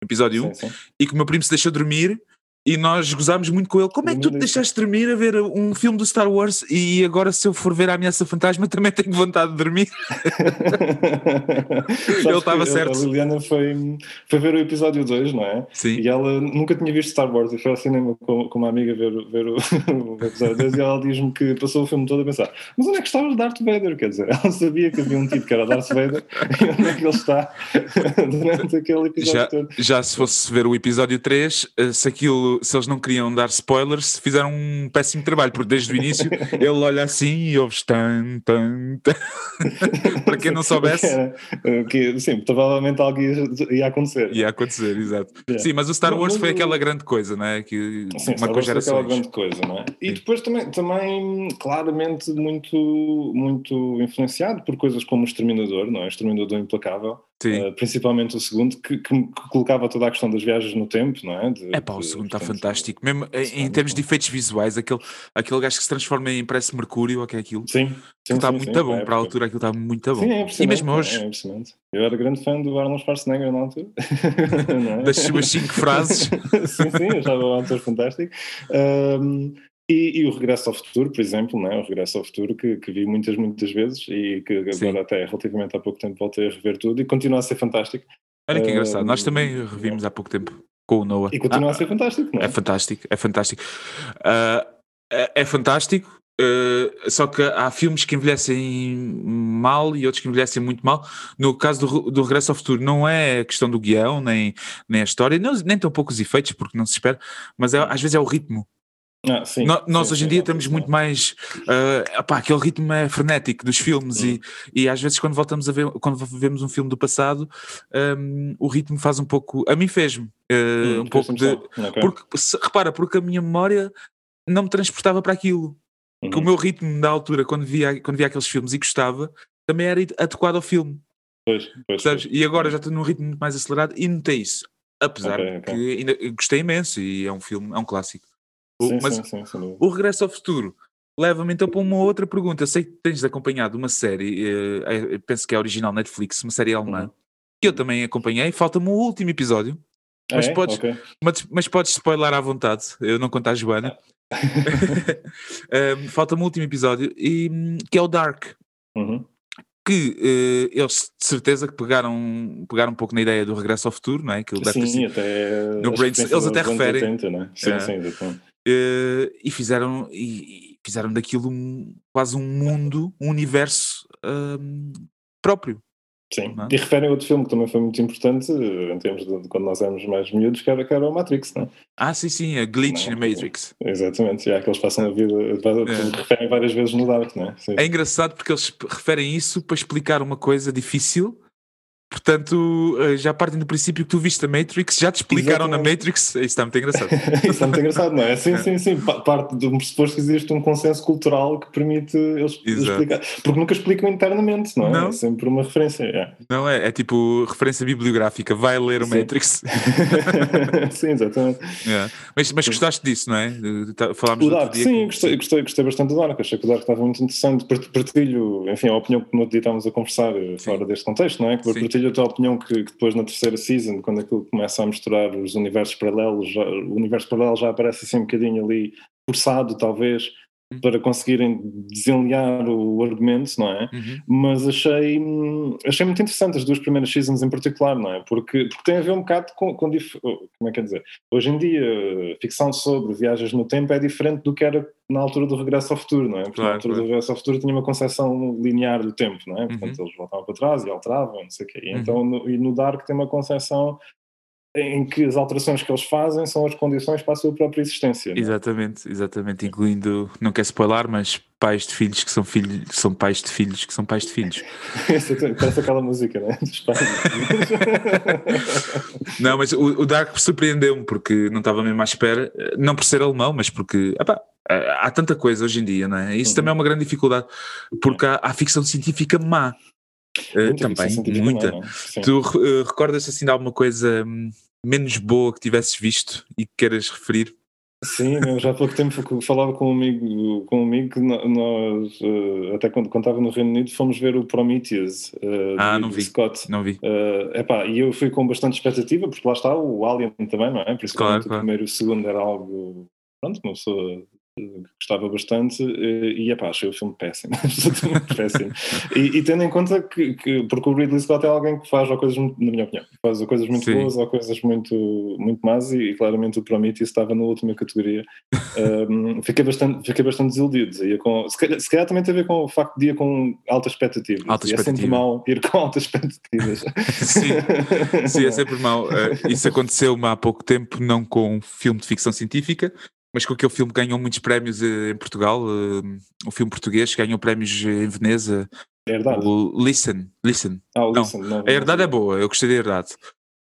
episódio 1,
Sim, sim.
e que o meu primo se deixou dormir e nós gozámos muito com ele. Como é que tu te deixaste dormir a ver um filme do Star Wars e agora se eu for ver a Ameaça Fantasma também tenho vontade de dormir? <laughs> Ele estava certo.
A Liliana foi, foi ver o episódio 2, não é?
Sim.
E ela nunca tinha visto Star Wars e foi ao cinema com, com uma amiga ver, ver o, <laughs> o episódio 2 e ela diz-me que passou o filme todo a pensar mas onde é que estava Darth Vader? Quer dizer, <laughs> ela sabia que havia um tipo que era Darth Vader e onde é que ele está durante aquele episódio
Já,
todo.
já se fosse ver o episódio 3, eh, se aquilo, se eles não queriam dar spoilers, fizeram um péssimo trabalho, porque desde o início ele olha assim e ouves tan, tan, tan. <laughs> Para quem não soubesse,
Era, eh, que, sim, provavelmente algo ia, ia acontecer.
ia acontecer, exato.
Yeah.
Sim, mas o Star Wars foi aquela grande coisa, não é? Que
Sim, Star
marcou
Wars foi aquela
gerações.
grande coisa, não é? E
Sim.
depois também, também claramente muito, muito influenciado por coisas como o Exterminador, não é? O Exterminador Implacável, Eh, principalmente o segundo, que, que, colocava toda a questão das viagens no tempo, não é? De-
É pá, o segundo está fantástico. Mesmo em,
muito
termos de efeitos visuais, aquele, aquele gajo que se transforma em parece Mercúrio, ou que é aquilo.
Sim, sim,
está
sim,
muito
sim,
bom,
é,
para a altura aquilo está muito bom.
Sim, é
e mesmo hoje,
É impressionante. Eu era grande fã do Arnold Schwarzenegger na altura. não <laughs> é?
das suas cinco <laughs> frases.
sim, sim, eu achava um ator fantástico. Um, e, e o Regresso ao Futuro, por exemplo, não é? o Regresso ao Futuro, que, que vi muitas, muitas vezes e que agora
Sim.
até relativamente há pouco tempo voltei a rever tudo e continua a ser fantástico.
Olha que engraçado, nós também revimos há pouco tempo com o Noah.
E continua
Ah,
a ser fantástico, não é?
É fantástico, é fantástico. Ah, é, é fantástico, ah, só que há filmes que envelhecem mal e outros que envelhecem muito mal. No caso do, do Regresso ao Futuro, não é a questão do guião, nem, nem a história, não- nem tão poucos efeitos, porque não se espera, mas é- às vezes é o ritmo.
Ah, sim,
No- nós
sim,
hoje em dia
sim,
muito mais. ah, epá, aquele ritmo é frenético dos filmes e, e às vezes quando voltamos a ver, quando vemos um filme do passado, hum, o ritmo faz um pouco. A mim fez-me ah,
Hum,
um pouco de.
impressão. Ok.
Porque, se- repara, porque a minha memória não me transportava para aquilo. Que o
Uhum.
meu ritmo da altura, quando via, quando via aqueles filmes e gostava, também era adequado ao filme.
Pois, pois, pois.
E agora já estou num ritmo muito mais acelerado e notei isso. Apesar
Ok,
de
ok.
que ainda gostei imenso e é um filme, é um clássico. O-
Sim,
mas
sim, sim,
o Regresso ao Futuro leva-me então para uma outra pergunta. Eu sei que tens acompanhado uma série, eh, eh, penso que é original Netflix, uma série alemã,
Uhum.
que eu também acompanhei. Falta-me o último episódio,
Ah,
mas
é?
podes-
Ok.
mas, mas podes spoiler à vontade. Eu não conto à Joana. <laughs> Um, Falta-me o último episódio, e, que é o Dark.
Uhum.
Que eh, eles de certeza que pegaram, pegaram um pouco na ideia do regresso ao futuro, não é? Que ter
Sim,
sido-
até.
No Brain- eles até referem.
80, né? Sim,
É.
sim, exatamente.
Eh, e fizeram e, e fizeram daquilo um- quase um mundo, um universo próprio.
Sim,
é?
e referem a outro filme que também foi muito importante eh, em termos de, de quando nós éramos mais miúdos, que era, que era o Matrix, não é?
Ah, sim, sim, a glitch
Não,
na Matrix.
Exatamente, já que eles passam a vida,
É.
referem várias vezes no Dark, não é? Sim.
É engraçado porque eles referem isso para explicar uma coisa difícil. Portanto, eh, já partem do princípio que tu viste a Matrix, já te explicaram na
Exatamente.
Matrix. Isso está muito engraçado. <laughs>
Isso é muito engraçado, não é? Sim,
É.
sim, sim. Pa- Parte de um pressuposto que existe um consenso cultural que permite eles
Exato.
explicar. Porque nunca explicam internamente, não é?
Não.
É sempre uma referência. é.
Não é? É tipo referência bibliográfica. Vai ler o
Sim.
Matrix. <laughs> <laughs>
sim, exatamente.
É. Mas, mas gostaste disso, não é? Tá- Falámos
O Dark, sim,
que-
gostei, gostei, gostei bastante do Dark. Achei que o Dark estava muito interessante. Part- Partilho, enfim, a opinião que no outro dia estávamos a conversar eh, fora deste contexto, não é? Que
Sim.
Partilho a tua opinião que, que depois na terceira season, quando aquilo começa a misturar os universos paralelos, já- o universo paralelo já aparece assim um bocadinho ali forçado, talvez. Para conseguirem desenliar o argumento, não é?
Uhum.
Mas achei, achei muito interessante as duas primeiras seasons em particular, não é? Porque, porque tem a ver um bocado com, com como é que é dizer? Hoje em dia, ficção sobre viagens no tempo é diferente do que era na altura do Regresso ao Futuro, não é? Porque
Claro,
na altura
claro.
do Regresso ao Futuro tinha uma concepção linear do tempo, não é? Portanto,
Uhum.
eles voltavam para trás e alteravam, não sei o quê. E
Uhum.
Então, no, e no Dark tem uma concepção em que as alterações que eles fazem são as condições para a sua própria existência. é?
Exatamente, exatamente, incluindo, não quer spoiler, mas pais de filhos que são filhos, são pais de filhos que são pais de filhos. <laughs>
Parece aquela música, não é? Dos pais. <laughs>
Não, mas o, o Dark surpreendeu-me porque não estava mesmo à espera, não por ser alemão, mas porque epá, há tanta coisa hoje em dia, não é? Isso
Uhum.
também é uma grande dificuldade, porque há, há ficção científica má.
Muita
também, muita.
não é?
Tu eh, recordas assim de alguma coisa hum, menos boa que tivesses visto e que queiras referir?
Sim, eu já há pouco tempo falava com um amigo, com um amigo que nós, eh, até quando, quando estava no Reino Unido, fomos ver o Prometheus eh,
Ah, não vi.
Scott.
Não vi.
Eh, epá, e eu fui com bastante expectativa, porque lá está o Alien também, não é? Principalmente
Claro,
o
claro.
primeiro e o segundo era algo, pronto, uma pessoa gostava bastante eh, e epá, achei o filme péssimo, <laughs> absolutamente péssimo. E, e tendo em conta que, que- porque o Ridley Scott é alguém que faz ou coisas, na minha opinião, faz ou coisas muito
Sim.
boas ou coisas muito, muito más e, claramente o Prometheus estava na última categoria. Um, <laughs> fiquei, bastante, fiquei bastante desiludido. Ia com, se, calhar, se calhar também tem a ver com o facto de ir com altas expectativas.
Alta
e é sempre
expectativa.
mau ir com altas expectativas. <laughs>
Sim, sim, é sempre mau. Eh, isso aconteceu-me há pouco tempo, não com um filme de ficção científica, mas com aquele filme ganhou muitos prémios eh, em Portugal, eh, o filme português ganhou prémios em Veneza,
É verdade.
o Listen, Listen.
Ah, o
não,
Listen, não,
A herdade é boa, eu gostei da herdade.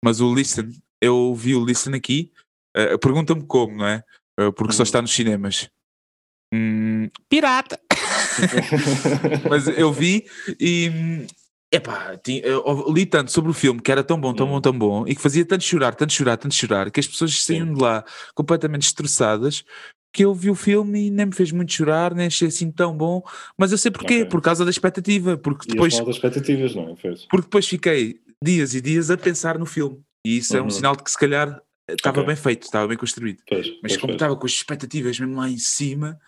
Mas o Listen, eu vi o Listen aqui, eh, pergunta-me como, não é? Eh, porque só
Hum.
está nos cinemas. Hum, pirata! <laughs> Mas eu vi e. Epá, li tanto sobre o filme que era tão bom, tão
Hum.
bom, tão bom e que fazia tanto chorar, tanto chorar, tanto chorar que as pessoas saíam de lá completamente destroçadas que eu vi o filme e nem me fez muito chorar, nem achei assim tão bom. Mas eu sei porquê,
Ok.
por causa da expectativa, porque
E
depois,
as altas expectativas, não é? Fez.
porque depois fiquei dias e dias a pensar no filme e isso é um
Uhum.
sinal de que se calhar estava
Ok.
bem feito, estava bem construído.
Pois,
Mas
pois,
como estava com as expectativas mesmo lá em cima,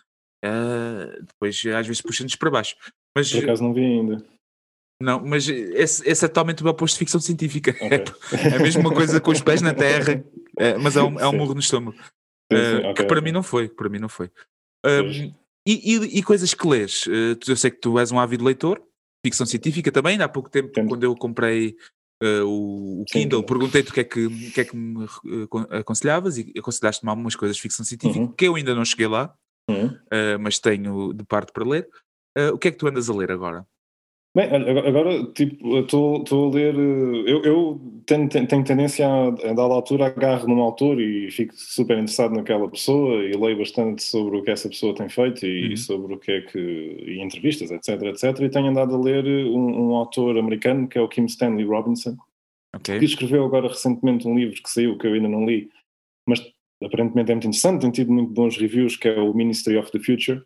ah, depois às vezes puxa-nos para baixo. Mas
Por acaso não vi ainda.
Não, mas esse, esse é totalmente o meu oposto de ficção científica.
Ok. <laughs>
É a mesma coisa com os pés na terra, é, mas é um, é um murro no estômago.
Sim,
Ah,
sim, ok,
que para
ok.
mim não foi, para mim não foi. Ah,
Pois.
e, e- e coisas que lês? Ah, tu- eu sei que tu és um ávido leitor, ficção científica também. Há pouco tempo, quando eu comprei ah, o, o Kindle, perguntei-te o que é que, o que, é que me ah, con- aconselhavas e aconselhaste-me algumas coisas de ficção científica
Uhum.
que eu ainda não cheguei lá,
Uhum.
ah, mas tenho de parte para ler. Ah, o que é que tu andas a ler agora?
Bem, agora- tipo, estou a ler. eh, Eu, eu tenho, tenho, tendência a, a dada altura, agarro num autor e fico super interessado naquela pessoa e leio bastante sobre o que essa pessoa tem feito e
Uhum.
sobre o que é que. e entrevistas, etc, etc. E tenho andado a ler um, um autor americano que é o Kim Stanley Robinson,
Ok?
que escreveu agora recentemente um livro que saiu, que eu ainda não li, mas aparentemente é muito interessante, tem tido muito bons reviews, que é o Ministry of the Future.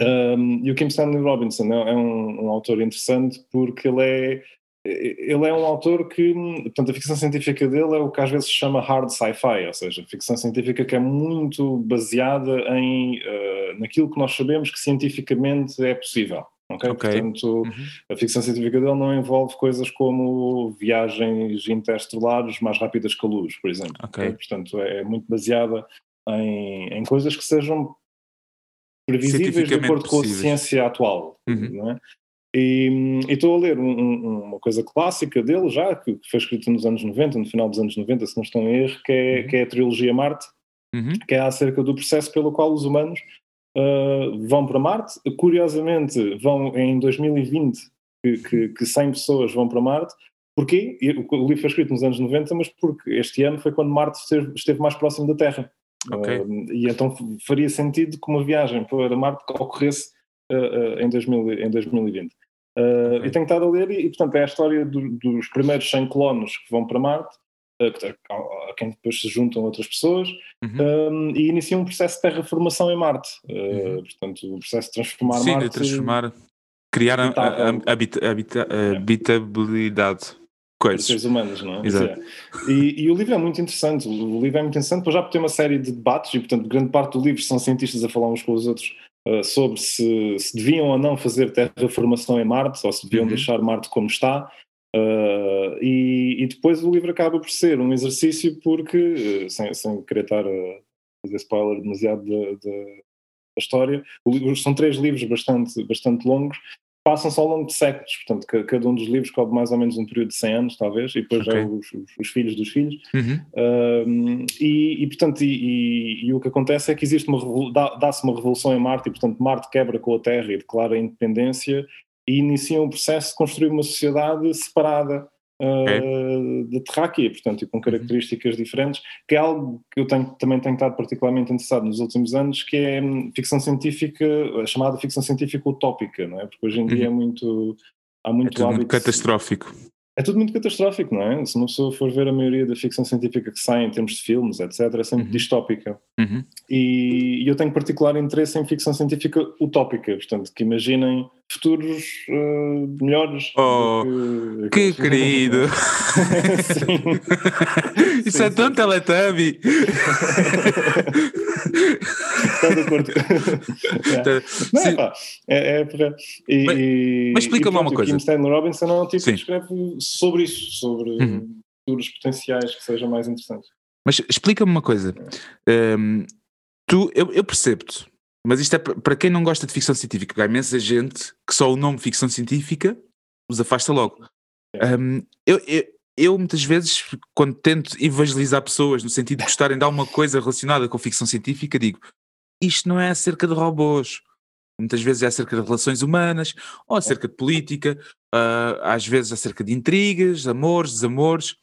Um, e o Kim Stanley Robinson é, é um, um autor interessante porque ele é ele é um autor que, portanto, a ficção científica dele é o que às vezes se chama hard sci-fi, ou seja, ficção científica que é muito baseada em uh, naquilo que nós sabemos que cientificamente é possível. Okay?
Ok.
Portanto,
Uhum.
a ficção científica dele não envolve coisas como viagens interestelares mais rápidas que a luz, por exemplo.
Ok.
Portanto, é, é muito baseada em, em coisas que sejam previsíveis de com a
possíveis.
ciência atual.
Uhum.
Não é? E e estou a ler um- um- uma coisa clássica dele já, que que foi escrita nos anos 90, no final dos anos 90, se não estou em erro, que é,
Uhum.
que é a trilogia Marte,
Uhum.
que é acerca do processo pelo qual os humanos ah, vão para Marte. Curiosamente, vão em 2020 que, que, que 100 pessoas vão para Marte. Porquê? O livro foi escrito nos anos 90, mas porque este ano foi quando Marte esteve mais próximo da Terra.
Ok.
Ah, e então faria sentido que uma viagem para Marte ocorresse ah, em, 2000, em 2020. Ah,
Ok.
E tenho estado a ler, e, e, portanto é a história do- dos primeiros 100 colonos que vão para Marte, a, a quem depois se juntam outras pessoas,
Uhum.
um, e inicia um processo de terraformação em Marte. Uh,
Uhum.
Portanto, o processo de transformar
Sim,
Marte.
de transformar, criar a, a- habita- habita- a habitabilidade. Coisas.
seres humanos, não é?
Exato.
É. E, e o livro é muito interessante. O livro é muito interessante, pois já ter uma série de debates, e portanto, grande parte do livro são cientistas a falar uns com os outros uh, sobre se, se, deviam ou não fazer terraformação em Marte, ou se deviam uhum. deixar Marte como está. Uh, e, e, depois o livro acaba por ser um exercício porque, sem, sem querer estar a fazer spoiler demasiado da, da história, são três livros bastante, bastante longos passam-se ao longo de séculos, portanto, cada um dos livros cobre mais ou menos um período de 100 anos, talvez, e depois okay. já os, os, os, filhos dos filhos. Uhum. e, e, portanto, e, e, o que acontece é que existe uma dá-se uma revolução em Marte, e portanto Marte quebra com a Terra e declara a independência e inicia um processo de construir uma sociedade separada okay. uh, de terráquea, portanto, e com uhum. características uhum. diferentes, que é algo que eu tenho, também tenho estado particularmente interessado nos últimos anos, que é hum, ficção científica, a chamada ficção científica utópica, não é? Porque hoje em dia é uhum. muito. Há muito,
é tudo muito catastrófico.
É tudo muito catastrófico, não é? Se uma pessoa for ver a maioria da ficção científica que sai em termos de filmes, etc., é sempre uhum. distópica. Uhum. E, e, eu tenho particular interesse em ficção científica utópica, portanto, que imaginem futuros uh, melhores.
Oh, que, que querido! <laughs> <laughs> Isso sim, é tão teletubby! <laughs>
Está de acordo. <laughs> é. Não, é, pá, é, é para... E,
mas, mas explica-me uma coisa.
Kim Stanley Robinson é um tipo sim. que escreve sobre isso, sobre uhum. futuros potenciais que sejam mais interessantes.
Mas explica-me uma coisa. Um, tu, eu, eu percebo-te mas isto é para quem não gosta de ficção científica, há imensa gente que só o nome ficção científica os afasta logo. Um, eu, eu, eu, muitas vezes, quando tento evangelizar pessoas no sentido de gostarem de alguma coisa relacionada com ficção científica, digo: isto não é acerca de robôs. Muitas vezes é acerca de relações humanas, ou acerca de política, uh, às vezes acerca de intrigas, amores, desamores.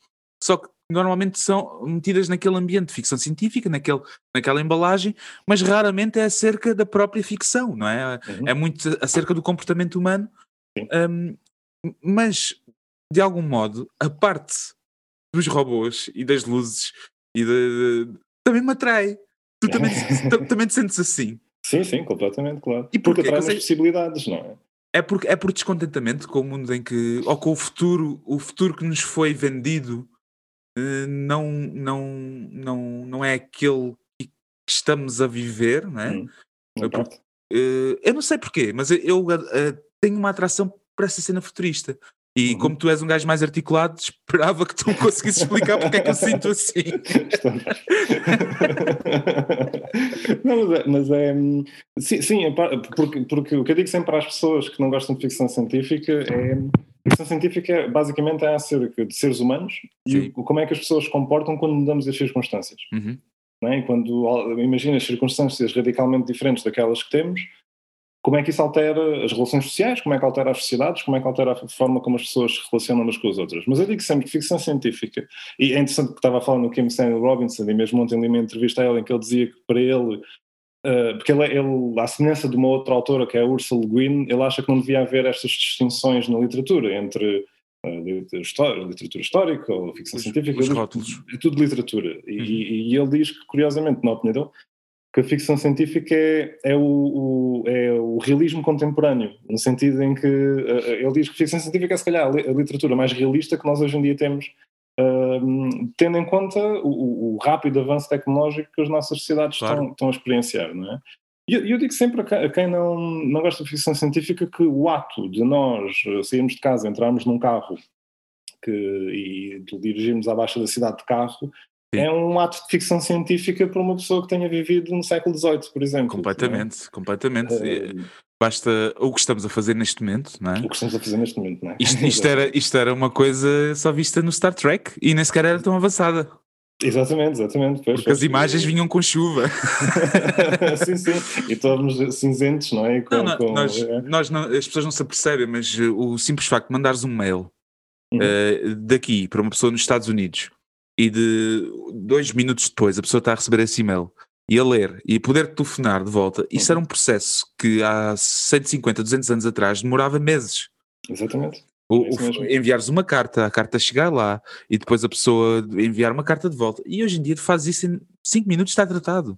Só que normalmente são metidas naquele ambiente de ficção científica, naquele, naquela embalagem, mas raramente é acerca da própria ficção, não é? Uhum. É muito acerca do comportamento humano. Um, mas, de algum modo, a parte dos robôs e das luzes e de, de, também me atrai. Tu também, <laughs> também te sentes assim.
Sim, sim, completamente, claro. E porque atrai as possibilidades, não é?
É por, é por descontentamento com o mundo em que, ou com o futuro, o futuro que nos foi vendido eh, não, não, não, não é aquele que estamos a viver, não é? Hum, Porque, uh, eu não sei porquê, mas eu uh, tenho uma atração para essa cena futurista. E uhum. como tu és um gajo mais articulado, esperava que tu conseguisses explicar porque é que eu sinto assim.
não, mas é, mas é sim, sim é porque, porque o que eu digo sempre às pessoas que não gostam de ficção científica é ficção científica basicamente é acerca de seres humanos Sim. e como é que as pessoas se comportam quando mudamos as circunstâncias. Uhum. É? Quando imagina as circunstâncias radicalmente diferentes daquelas que temos, como é que isso altera as relações sociais, como é que altera as sociedades, como é que altera a forma como as pessoas se relacionam umas com as outras. Mas eu digo sempre que ficção científica, e é interessante que estava falando no Kim Stanley Robinson, e mesmo ontem li uma entrevista a ele em que ele dizia que para ele Uh, porque ele, ele, à semelhança de uma outra autora que é a Ursula Le Guin, ele acha que não devia haver estas distinções na literatura entre uh, literatura, histórica ou ficção
os,
científica.
Os rótulos.
É tudo literatura. E, uhum. e, e, ele diz que, curiosamente, na opinião dele, que a ficção científica é, é, o, o, é o realismo contemporâneo, no sentido em que uh, ele diz que a ficção científica é, se calhar, a literatura mais realista que nós hoje em dia temos Uh, tendo em conta o, o, rápido avanço tecnológico que as nossas sociedades claro. estão, estão, a experienciar, não é? E eu, eu, digo sempre a quem não, não gosta de ficção científica que o ato de nós sairmos de casa, entrarmos num carro que, e dirigirmos à baixa da cidade de carro Sim. é um ato de ficção científica para uma pessoa que tenha vivido no século XVIII, por exemplo.
Completamente, é? completamente. Uh, Basta o que estamos a fazer neste momento, não é?
O que estamos a fazer neste momento, não é?
Isto, <laughs> isto era, isto era uma coisa só vista no Star Trek e nem sequer era tão avançada.
Exatamente, exatamente.
Pois, Porque as imagens vinham com chuva. <laughs>
sim, sim. E estávamos cinzentos, não é?
Com, não, não, com... Nós, é. nós não, as pessoas não se apercebem, mas o simples facto de mandares um mail uhum. uh, daqui para uma pessoa nos Estados Unidos e de dois minutos depois a pessoa está a receber esse e-mail e a ler e poder telefonar de volta, isso era um processo que há 150, 200 anos atrás demorava meses.
Exatamente.
O, o, enviares uma carta, a carta chegar lá e depois a pessoa enviar uma carta de volta. E hoje em dia faz isso em 5 minutos, está tratado.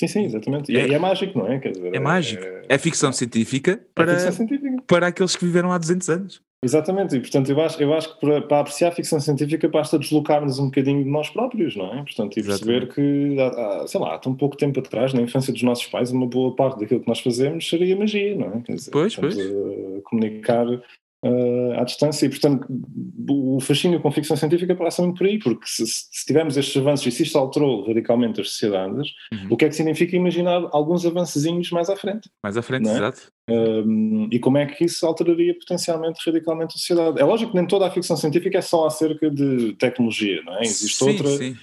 Sim, sim, exatamente. E é, é mágico, não é? Dizer,
é, é mágico. É, ficção científica para,
é ficção científica
para aqueles que viveram há 200 anos.
Exatamente, e portanto eu acho, eu acho que para, para apreciar a ficção científica basta deslocar-nos um bocadinho de nós próprios, não é? Portanto, e perceber que, há, há, sei lá, há tão pouco tempo atrás, na infância dos nossos pais, uma boa parte daquilo que nós fazemos seria magia, não é? Quer dizer,
Pois,
portanto,
pois.
eh, comunicar eh, à distância e, portanto, o fascínio com ficção científica passa muito por aí, porque se, se tivermos estes avanços e se isto alterou radicalmente as sociedades,
Uhum.
o que é que significa imaginar alguns avancezinhos mais à frente?
Mais à frente,
é?
exato.
Um, e como é que isso alteraria potencialmente radicalmente a sociedade? É lógico que nem toda a ficção científica é só acerca de tecnologia, não é? Existe
sim,
outra
sim.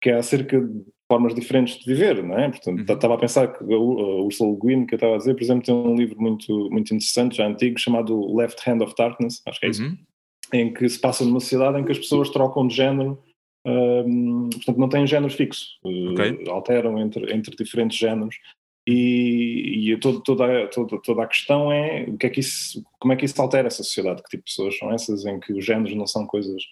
que é acerca de formas diferentes de viver, não é? Portanto,
Uhum.
estava a pensar que a a Ursula Le Guin, que eu estava a dizer, por exemplo, tem um livro muito, muito interessante, já antigo, chamado Left Hand of Darkness, acho que é isso,
Uhum.
em que se passa numa sociedade em que as pessoas trocam de género, hum, portanto não têm género fixo, uh,
Ok.
alteram entre, entre diferentes géneros e, e todo- toda, a- toda, toda a questão é o que é que isso, como é que isso altera essa sociedade, que tipo de pessoas são essas em que os géneros não são coisas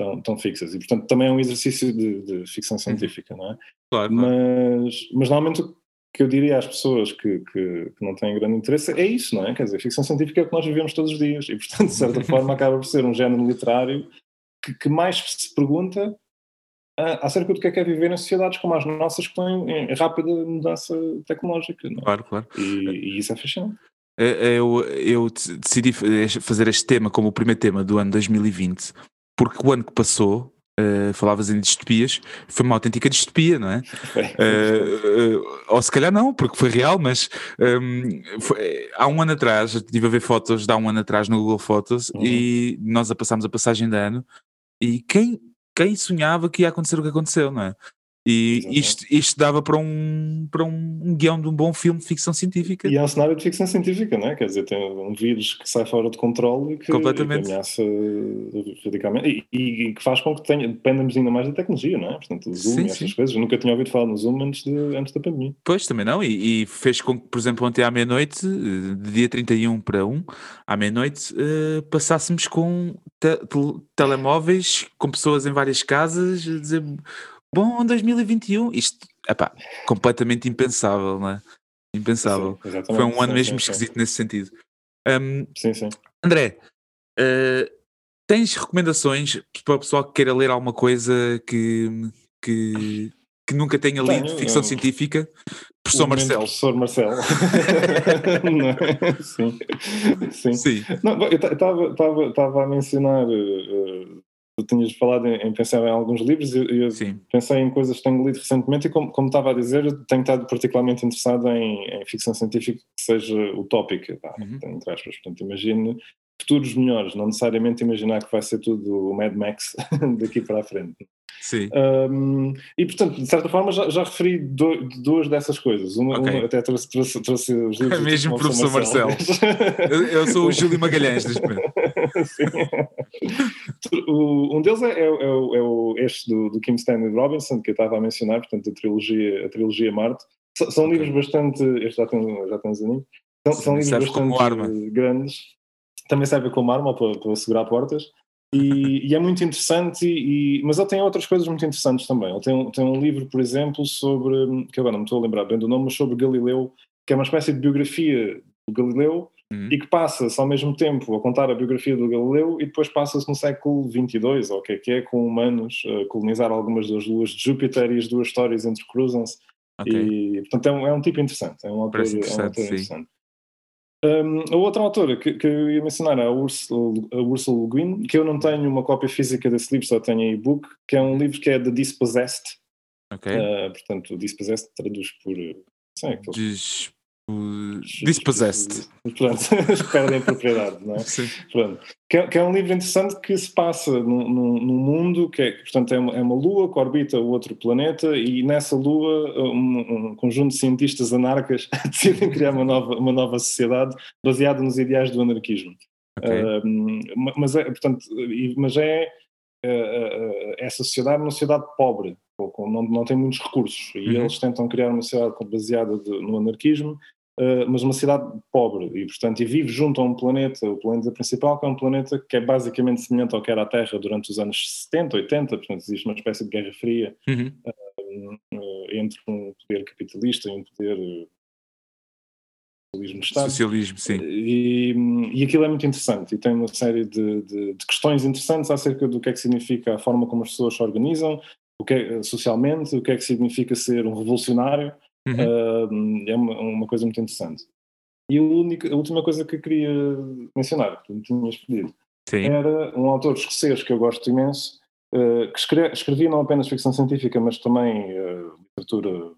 tão, tão fixas e portanto também é um exercício de, de ficção científica, não é?
Claro, claro.
Mas, mas normalmente o que eu diria às pessoas que, que, que não têm grande interesse é isso, não é? Quer dizer, ficção científica é o que nós vivemos todos os dias e, portanto, de certa <laughs> forma, acaba por ser um género literário que, que mais se pergunta ah, acerca do que é que é viver em sociedades como as nossas que estão em, em rápida mudança tecnológica, é?
Claro, claro.
E, e isso é fascinante.
Eh, Eu, eu de- decidi fa- fazer este tema como o primeiro tema do ano 2020, porque o ano que passou, eh, falavas em distopias, foi uma autêntica distopia, não é? Eh, eh, ou se calhar não, porque foi real, mas ehm, foi- há um ano atrás, estive a ver fotos de há um ano atrás no Google Fotos
Uhum.
e nós a passámos a passagem de ano e quem, quem sonhava que ia acontecer o que aconteceu, não é? E isto, isto dava para um, para um, guião de um bom filme de ficção científica.
E é um cenário de ficção científica, não é? Quer dizer, tem um vírus que sai fora de controle e que,
Completamente.
e que ameaça radicalmente e, e- que faz com que tenha, dependamos ainda mais da tecnologia, não é? Portanto, o Zoom
Sim,
e estas
sim.
coisas. Eu nunca tinha ouvido falar no Zoom antes, de, antes da pandemia.
Pois, também não, e, e fez com que, por exemplo, ontem à meia-noite, de dia 31 para 1, à meia-noite, eh, passássemos com te- tel- telemóveis, com pessoas em várias casas, a dizer bom 2021. Isto, epá, completamente impensável, não é? Impensável.
Sim.
Foi um ano
Sim,
mesmo
sim,
esquisito nesse sentido. Ahm,
Sim, sim.
André, eh, tens recomendações para o pessoal que queira ler alguma coisa que, que, que nunca tenha lido
Tenho,
ficção
eu-
científica? Professor Marcelo.
Professor Marcelo. <laughs> Sim. Sim.
Sim.
Não, eu estava a mencionar, eh, tu tinhas falado em, pensar em alguns livros e eu
Sim.
pensei em coisas que tenho lido recentemente e como, como estava a dizer, tenho estado particularmente interessado em, em ficção científica que seja utópica, tá?
Uhum.
entre aspas. Portanto, imagine futuros melhores, não necessariamente imaginar que vai ser tudo o Mad Max <laughs> daqui para a frente.
Sim.
Um, e portanto, de certa forma, já, já referi do- duas dessas coisas. Uma,
Ok.
uma até trouxe, trouxe, trouxe os livros
É mesmo
professor
professor <laughs> Eu, eu sou o Júlio Magalhães neste momento. <laughs>
Um deles é, é, é, o- é o- este do, do Kim Stanley Robinson, que eu estava a mencionar, portanto, a trilogia, a trilogia Marte. S- São
Ok.
livros bastante. Este já tem, já tem uns aninhos. São, são livros bastante grandes. Também serve como arma para, para segurar portas. E, e é muito interessante, e, mas ele tem outras coisas muito interessantes também. Ele tem, um- tem um livro, por exemplo, sobre, que agora não me estou a lembrar bem do nome, mas sobre Galileu, que é uma espécie de biografia do Galileu,
Uhum.
e que passa-se ao mesmo tempo a contar a biografia do Galileu e depois passa-se no século XXII, ou o que é que é, com humanos a colonizar algumas das luas de Júpiter e as duas histórias entrecruzam-se.
Ok.
E, portanto, é um, é um tipo interessante, é um autor,
Parece
é um
interessante,
autor interessante. Um, a outra autora que, que eu ia mencionar é a Ursula, a Ursula Le Guin, que eu não tenho uma cópia física desse livro, só tenho e-book, que é um livro que é The Dispossessed,
Ok.
uh, portanto, Dispossessed traduz por... Sei, aqueles
Dis- o- Dispossessed. <laughs>
Pronto, perdem propriedade, não é?
Sim.
Pronto. Que, é, que é um livro interessante que se passa num, num, mundo que é, portanto, é uma, é uma lua que orbita o outro planeta e nessa lua um, um conjunto de cientistas anarcas <laughs> decidem criar uma nova, uma nova sociedade baseada nos ideais do anarquismo.
Ok.
Um, mas é, portanto, mas é uh, uh, essa sociedade é uma sociedade pobre, não, não tem muitos recursos, e
Uhum.
eles tentam criar uma sociedade baseada de- no anarquismo, uh, mas uma cidade pobre, e portanto, e vive junto a um planeta, o planeta principal, que é um planeta que é basicamente semelhante ao que era a Terra durante os anos 70, 80, portanto existe uma espécie de guerra fria
Uhum.
uh, entre um poder capitalista e um poder uh, socialismo de Estado.
Socialismo, sim.
E, e aquilo é muito interessante e tem uma série de, de- de questões interessantes acerca do que é que significa a forma como as pessoas se organizam, o que é, socialmente, o que é que significa ser um revolucionário.
Uhum.
É uma, uma coisa muito interessante. E a, única, a última coisa que eu queria mencionar, que me tinhas pedido,
Sim.
era um autor escocês que eu gosto imenso, eh, que escre- escrevia não apenas ficção científica, mas também eh, literatura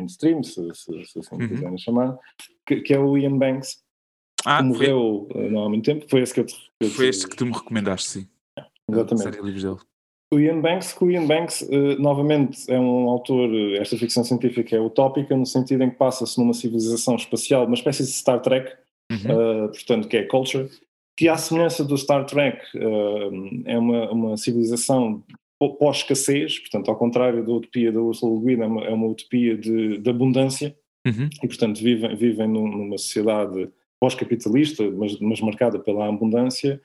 mainstream, se, se, se assim
Uhum.
quiserem chamar, que, que é o Ian Banks,
Ah,
que
foi,
morreu eh, não há muito tempo. Foi esse que eu te. eu te-
foi este que tu me recomendaste, sim.
Exatamente. O Ian Banks, que o Ian Banks, eh, novamente, é um autor, eh, esta ficção científica é utópica, no sentido em que passa-se numa civilização espacial, uma espécie de Star Trek,
Uhum.
uh, portanto, que é Culture, que, à semelhança do Star Trek, uh, é uma, uma civilização pó- pós-escassez, portanto, ao contrário da utopia da Ursula Le Guin, é uma, é uma utopia de, de abundância,
Uhum.
e, portanto, vivem, vivem num- numa sociedade pós-capitalista, mas, mas marcada pela abundância.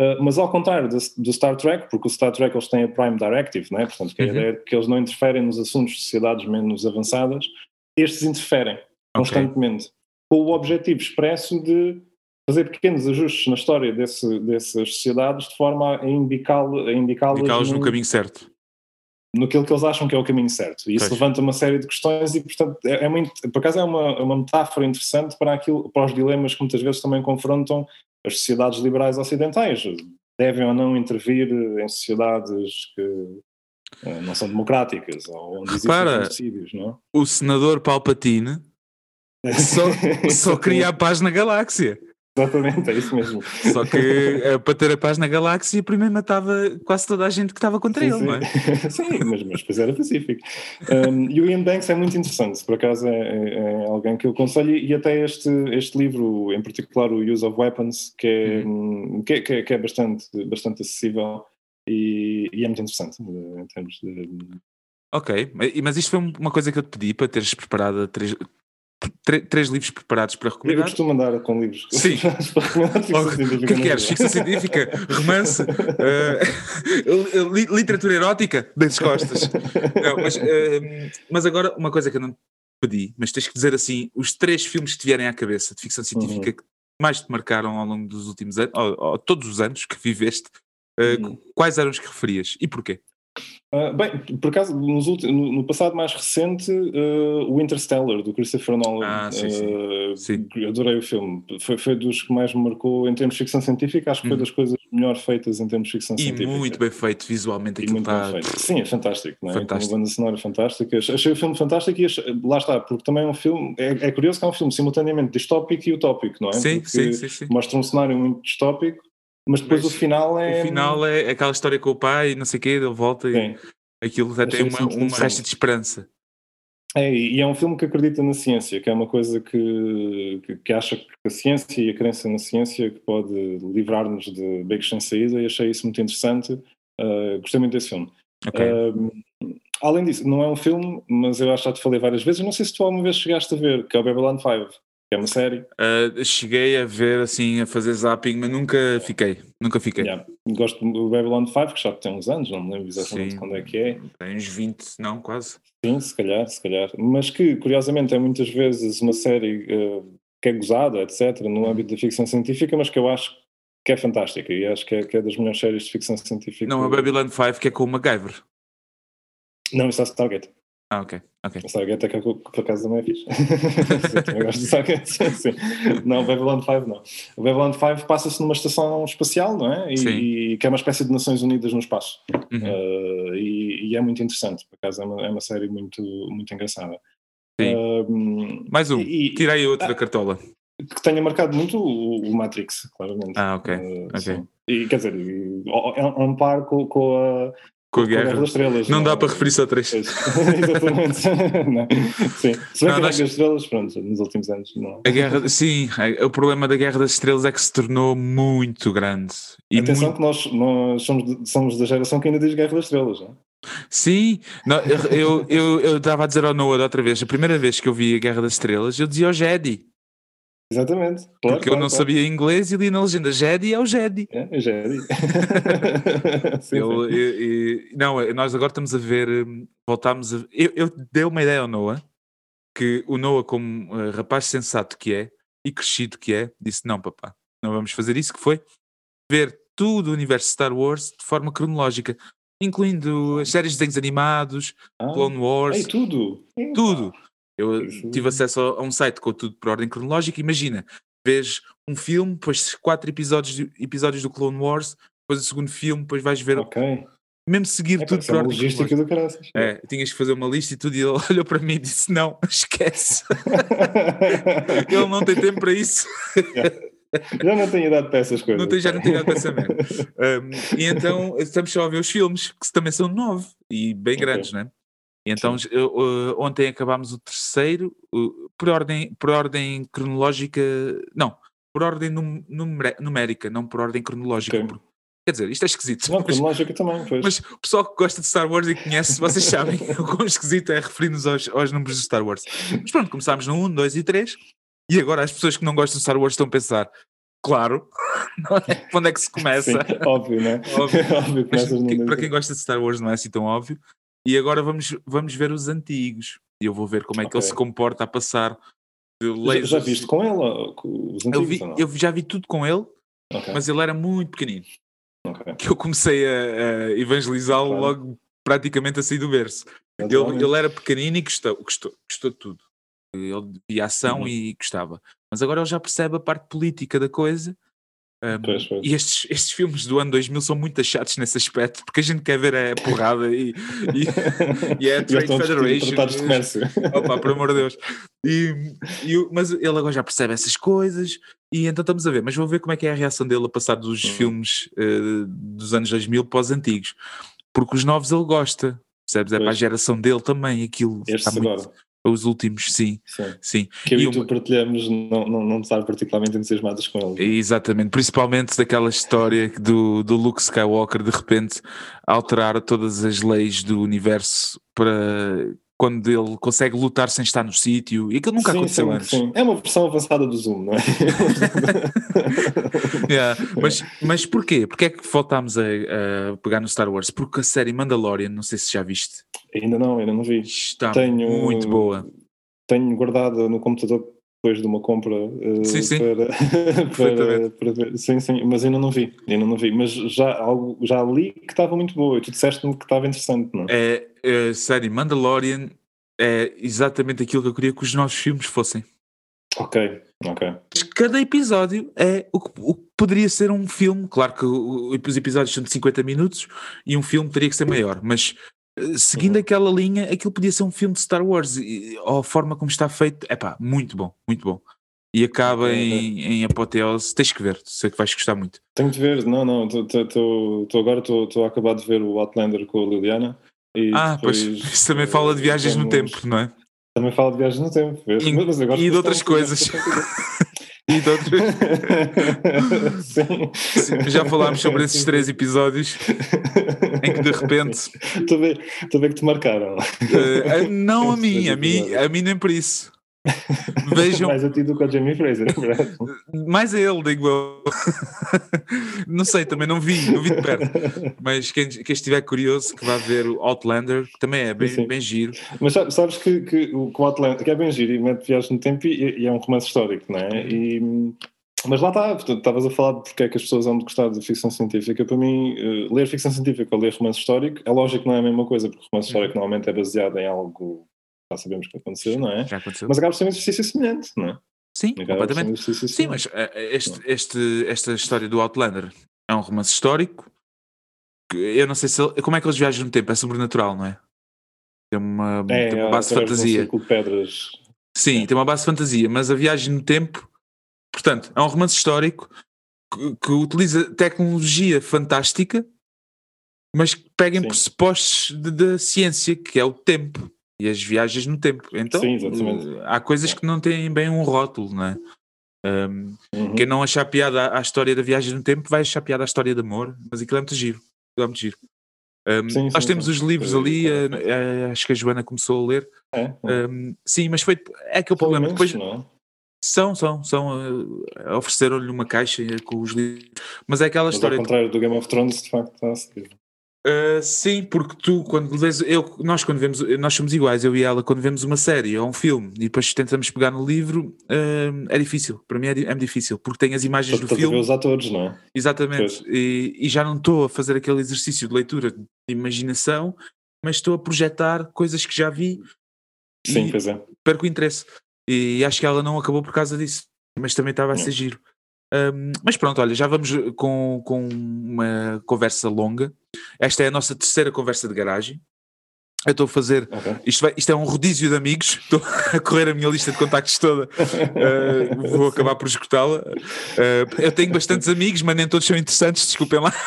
Uh, mas ao contrário do, Star Trek, porque o Star Trek eles têm a Prime Directive, não é? portanto, que é a
Uhum.
ideia de que eles não interferem nos assuntos de sociedades menos avançadas, estes interferem constantemente, com o objetivo expresso de fazer pequenos ajustes na história desse, dessas sociedades de forma a indicá-las a indicá-las
Indicá-los no
num-
caminho certo.
naquilo que eles acham que é o caminho certo. E isso
Pois.
levanta uma série de questões e, portanto, é, é muito, por acaso é uma, é uma metáfora interessante para, aquilo, para os dilemas que muitas vezes também confrontam as sociedades liberais ocidentais. Devem ou não intervir em sociedades que eh, não são democráticas ou onde existem
Repara.
não
O senador Palpatine
é? <laughs>
só, só queria a paz na galáxia.
Exatamente, é isso mesmo.
Só que eh, para ter a paz na galáxia, primeiro matava quase toda a gente que estava contra ele,
sim,
não é?
sim. <laughs> Sim, mas, mas depois era pacífico. Um, e o Ian Banks é muito interessante, por acaso é, é- é alguém que eu aconselho, e até este, este livro, em particular o Use of Weapons, que é, hum, que é, que é- que é bastante, bastante acessível e, e é muito interessante eh, em termos de.
Ok, mas- isto foi uma coisa que eu te pedi para teres preparado três, três livros preparados para
Eu
recomendar.
costumo andar com livros.
Sim. <laughs> o que queres? Ficção científica? Romance? <laughs> li- literatura erótica? Das costas. Não, mas, eh, mas agora, uma coisa que eu não te pedi, mas tens que dizer assim: os três filmes que te vierem à cabeça de ficção científica
Uhum.
que mais te marcaram ao longo dos últimos anos, ou, ou todos os anos que viveste, eh,
Uhum.
quais eram os que referias e porquê?
Ah, bem, por acaso, ulti- no, passado mais recente, ah, o Interstellar, do Christopher Nolan.
Ah, sim, sim.
ah,
Sim.
Adorei o filme. Foi, foi dos que mais me marcou em termos de ficção científica. Acho que foi
Uhum.
das coisas melhor feitas em termos de ficção
E
científica.
muito bem feito visualmente
E
aquilo
muito bem
está.
feito. Sim, é fantástico. Não é?
Fantástico.
Uma banda sonora fantástica. Achei- Achei o filme fantástico e achei- lá está, porque também é um filme. É, é curioso que é um filme simultaneamente distópico e utópico, não é?
Sim,
Porque
sim, sim, sim.
Mostra um cenário muito distópico, mas depois
Mas
o final é.
O final é aquela história com o pai, não sei o quê, ele volta e
Sim.
aquilo até tem uma, uma resta de esperança.
É, e é um filme que acredita na ciência, que é uma coisa que, que, que acha que a ciência e a crença na ciência que pode livrar-nos de becos sem saída e achei isso muito interessante. Uh, gostei muito desse filme.
Ok.
Um, além disso, não é um filme, mas eu acho que já te falei várias vezes, não sei se tu alguma vez chegaste a ver, que é o Babylon 5, que é uma série.
Uh, cheguei a ver assim, a fazer zapping, mas nunca fiquei. Nunca fiquei.
Yeah. Gosto do Babylon 5, que já tem uns anos, não me lembro exatamente
Sim.
quando é que é.
Tem uns 20, não, quase.
Sim, se calhar, se calhar. Mas que, curiosamente, é muitas vezes uma série eh, que é gozada, etc., no âmbito da ficção científica, mas que eu acho que é fantástica e acho que é, que é das melhores séries de ficção científica.
Não, a Babylon 5 que é com o MacGyver.
Não, isso é Stargate.
Ah, ok. ok.
A Stargate é que eu, por acaso também é fixe. <laughs> Sim, também gosto de Stargate. Sim. Não, Babylon 5 não. O Babylon 5 passa-se numa estação espacial, não é?
Sim.
E, e que é uma espécie de Nações Unidas no espaço.
Uhum.
Uh, e, e é muito interessante, por acaso é uma, é uma série muito, muito engraçada.
Sim.
Um,
Mais um.
e-
Tirei outro
Ah.
da cartola.
que tenha marcado muito o, o Matrix, claramente.
Ah, ok,
Uh,
ok.
sim. E quer dizer, é um, um par com, com a,
Com a
a Guerra
guerra.
das Estrelas.
Não dá
é?
para referir só três.
Pois. <laughs> Exatamente. <laughs> não. Sim. Se bem
Não,
que a Guerra das Estrelas, pronto, nos últimos anos não.
A guerra, sim, o problema da Guerra das Estrelas é que se tornou muito grande. E
Atenção
muito-
que nós, nós somos, somos da geração que ainda diz Guerra das Estrelas, não é?
Sim, não, eu eu- eu estava a dizer ao Noah da outra vez, a primeira vez que eu vi a Guerra das Estrelas, eu dizia o Jedi,
Exatamente. Claro,
porque eu
claro,
não
claro.
sabia inglês e li na legenda Jedi é o Jedi.
É, eu já era. sim,
Eu-
sim.
eu- eu- não, nós agora estamos a ver, hum, voltámos a. Eu, eu dei uma ideia ao Noah, que o Noah, como eh, rapaz sensato que é, e crescido que é, disse: Não, papá, não vamos fazer isso. Que foi ver tudo o universo Star Wars de forma cronológica, incluindo as séries de desenhos animados,
Ah,
Clone Wars,
ei, tudo.
Tudo. Eu
Isso-
tive acesso a a um site com tudo por ordem cronológica. Imagina, vês um filme, depois quatro episódios, de- episódios do Clone Wars, depois o segundo filme, depois vais ver,
Ok.
mesmo seguir
É,
tudo por ordem
logística
cronológica.
do caraças.
É, tinhas que fazer uma lista e tudo, e ele <laughs> olhou para mim e disse: Não, <laughs> esquece, <laughs> ele não tem tempo para isso.
Já não tenho idade para essas coisas.
Não tem, já não tem nada para essa merda. Um, e então estamos só a ver os filmes, que também são nove e bem
Ok.
grandes, não é? Então eu, uh, ontem acabámos o terceiro, uh, por, ordem, por ordem cronológica, não, por ordem num- numérica, não por ordem cronológica.
Ok.
por- quer dizer, isto é esquisito.
Não,
mas,
cronológica também, pois.
mas o pessoal que gosta de Star Wars e conhece, vocês sabem <laughs> o quão esquisito é referir-nos aos, aos números de Star Wars. Mas pronto, começámos no 1, 2 e 3, e agora as pessoas que não gostam de Star Wars estão a pensar, claro, <laughs> é? onde é que se <laughs> começa?
Sim, óbvio, né?
Óbvio.
óbvio
Mas para quem gosta de Star Wars não é assim tão óbvio. E agora vamos, vamos ver os antigos. E eu vou ver como é que ele se comporta a passar
Já, já viste com ela com os
eu,
antigos
vi,
ou não?
eu já vi tudo com ele,
Ok,
mas ele era muito pequenino.
ok.
Que eu comecei a, a evangelizá-lo
Claro.
logo praticamente a sair do berço. Ele, ele era pequenino e gostou, gostou, gostou de tudo. Ele via ação
Uhum.
e gostava. Mas agora ele já percebe a parte política da coisa. Um,
Pois, pois.
E estes, estes filmes do ano 2000 são muito achados nesse aspecto, porque a gente quer ver a <laughs> porrada e, e, e é a <laughs> Trade Federation.
Tratados de comércio.
Opa, por amor de Deus. E, e mas ele agora já percebe essas coisas e então estamos a ver. Mas vou ver como é que é a reação dele a passar dos
Uhum.
filmes eh, dos anos 2000 para os antigos. Porque os novos ele gosta, percebes? É para a
Pois.
geração dele também aquilo.
Estes
está muito-
agora.
Os últimos, sim,
Sim.
sim.
Que eu
E
e
uma-
tu partilhamos não, não, não estar particularmente entusiasmados com ele.
Exatamente, principalmente daquela história do, do Luke Skywalker de repente alterar todas as leis do universo para quando ele consegue lutar sem estar no sítio e aquilo nunca
Sim,
aconteceu
sim,
antes.
sim. É uma versão avançada do Zoom, não é? <laughs>
Yeah, Mas, mas porquê? Porquê é que voltámos a, a pegar no Star Wars? Porque a série Mandalorian, não sei se já viste,
ainda não, ainda não vi.
está
Tenho-
muito boa.
Tenho guardada no computador depois de uma compra eh,
Sim, sim.
Para, <laughs> para, ver. Sim, sim, mas ainda não vi. Ainda não vi. Mas já, algo, já li que estava muito boa e tu disseste-me que estava interessante, não é?
A série Mandalorian é exatamente aquilo que eu queria que os nossos filmes fossem.
Ok, ok.
Cada episódio é o que, o que poderia ser um filme. Claro que o- os episódios são de 50 minutos e um filme teria que ser maior, mas eh, seguindo
Uhum.
aquela linha, aquilo podia ser um filme de Star Wars. E, ou a forma como está feito, é pá, muito bom, muito bom. E acaba
Uhum.
em, em apoteose. Tens que ver, sei que vais gostar muito.
Tenho de ver, não, não, tô, tô, tô- agora estou a acabar de ver o Outlander com a Liliana. E
ah, pois,
depois,
isso também fala de viagens no
vamos-
tempo, não é?
Também fala de viagens no tempo.
E-
Mas gosto <laughs>
e de outras coisas. E de outros-
Sim.
Sim, já falámos sobre esses três episódios em que de repente
Estou a ver, que te marcaram.
Eh, não a mim, a mim, a mim nem por isso. <laughs> Vejam
Mais a ti do que ao Jamie Fraser, é
mais a ele, digo eu. <laughs> não sei, também não vi, não vi de perto. Mas quem, quem estiver curioso que vá ver o Outlander, que também é bem,
Sim.
bem giro.
Mas sabe- sabes que, que o o Atlanta, que é bem giro e mete viagem no tempo e, e é um romance histórico, não é? E, mas lá está, portanto, estavas a falar de porque é que as pessoas vão gostar de ficção científica. Para mim, eh, ler ficção científica ou ler romance histórico, é lógico que não é a mesma coisa, porque romance histórico normalmente é baseado em algo já sabemos que aconteceu, não é?
Já aconteceu?
Mas acaba por ser um exercício semelhante, não é?
Sim,
Acaba um
completamente.
exercício
Sim, mas eh, este, este, esta história do Outlander é um romance histórico. que Eu não sei se ele- como é que eles viajam no tempo, é sobrenatural, não é? Tem uma,
É,
tem uma base de
um
fantasia.
de pedras.
Sim,
É.
tem uma base de fantasia, mas a viagem no tempo, portanto, é um romance histórico que, que utiliza tecnologia fantástica, mas que pega em pressupostos da ciência, que é o tempo e as viagens no tempo. Então,
Sim,
eh, há coisas que não têm bem um rótulo, não é? Um,
Uhum.
Quem não achar piada à, história da viagem no tempo vai achar piada à história de amor, mas aquilo é muito giro. É muito giro. Um,
Sim,
nós
sim,
temos
sim.
os livros ali,
é,
eh, eh, acho que a Joana começou a ler.
É, é.
Um, sim, mas foi é aquele problema. Depois,
não é?
são, são, são. eh, Ofereceram-lhe uma caixa com os livros. Mas é aquela
Mas ao
história.
contrário do Game of Thrones, de facto, está a ser.
Uh, sim, porque tu, quando lês, eu, nós quando vemos, nós somos iguais, eu e ela, quando vemos uma série ou um filme e depois tentamos pegar no livro, uh, é difícil. Para mim é, é difícil, porque tem as imagens do
Estás a
filme.
ver os atores, não é?
Exatamente. E, e já não estou a fazer aquele exercício de leitura de imaginação, mas estou a projetar coisas que já vi
Sim,
e
pois é.
perco o interesse. E acho que ela não acabou por causa disso, mas também estava a ser giro. Um, mas pronto, olha, já vamos com, com uma conversa longa. Esta é a nossa terceira conversa de garagem. Eu estou a fazer.
Ok.
Isto, vai- isto é um rodízio de amigos. <laughs> Estou a correr a minha lista de contactos toda. Uh, <laughs> vou acabar por escutá-la. Uh, eu tenho bastantes amigos, mas nem todos são interessantes. Desculpem lá. <laughs>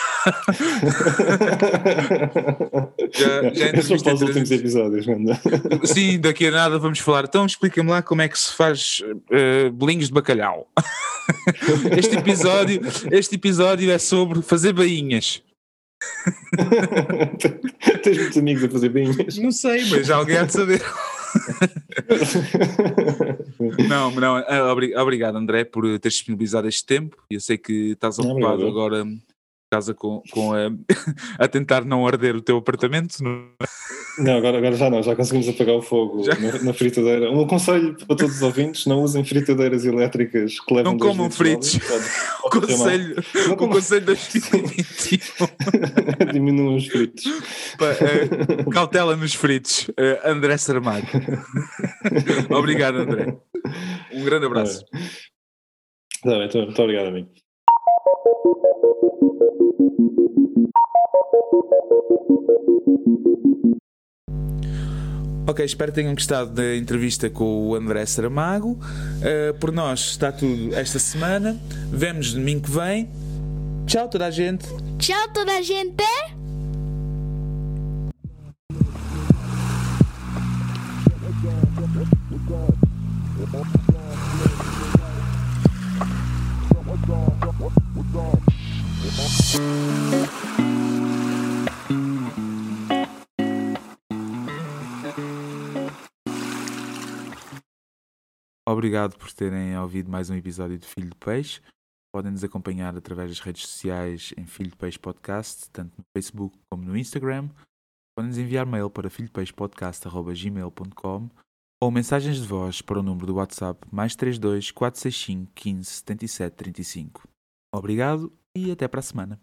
Já- já
só para os últimos episódios, mano.
Sim, daqui a nada vamos falar. Então explica-me lá como é que se faz uh, bolinhos de bacalhau. este, episódio, este episódio é sobre fazer bainhas. <laughs>
Tens muitos amigos a fazer bainhas.
Não sei, mas alguém há de saber. <laughs> Não, não, ah, obri- obrigado André por teres disponibilizado este tempo. Eu sei que estás ocupado agora casa com, com a, <laughs> a tentar não arder o teu apartamento. não-
Não, agora, agora já não, já conseguimos apagar o fogo na, na fritadeira. Um conselho para todos os ouvintes: não usem fritadeiras elétricas que levam
Não comam fritos.
Pode- <laughs>
O
pode
conselho,
Não
o
comam-
conselho das 2021. <laughs>
Diminuam os fritos.
Pá, eh, cautela nos fritos. Eh, André Saramago. <laughs> Obrigado, André. Um grande abraço.
Tá bem, muito muito obrigado, amigo.
Ok, espero que tenham gostado da entrevista com o André Saramago. Eh, por nós está tudo esta semana. Vemos domingo que vem. Tchau, toda a gente.
Tchau, toda a gente!
Obrigado por terem ouvido mais um episódio de Filho de Peixe. Podem nos acompanhar através das redes sociais em Filho de Peixe Podcast, tanto no Facebook como no Instagram. Podem nos enviar mail para filhodepeixepodcast.gmail.com ou mensagens de voz para o número do WhatsApp mais 32 465 15 77 35. Obrigado e até para a semana.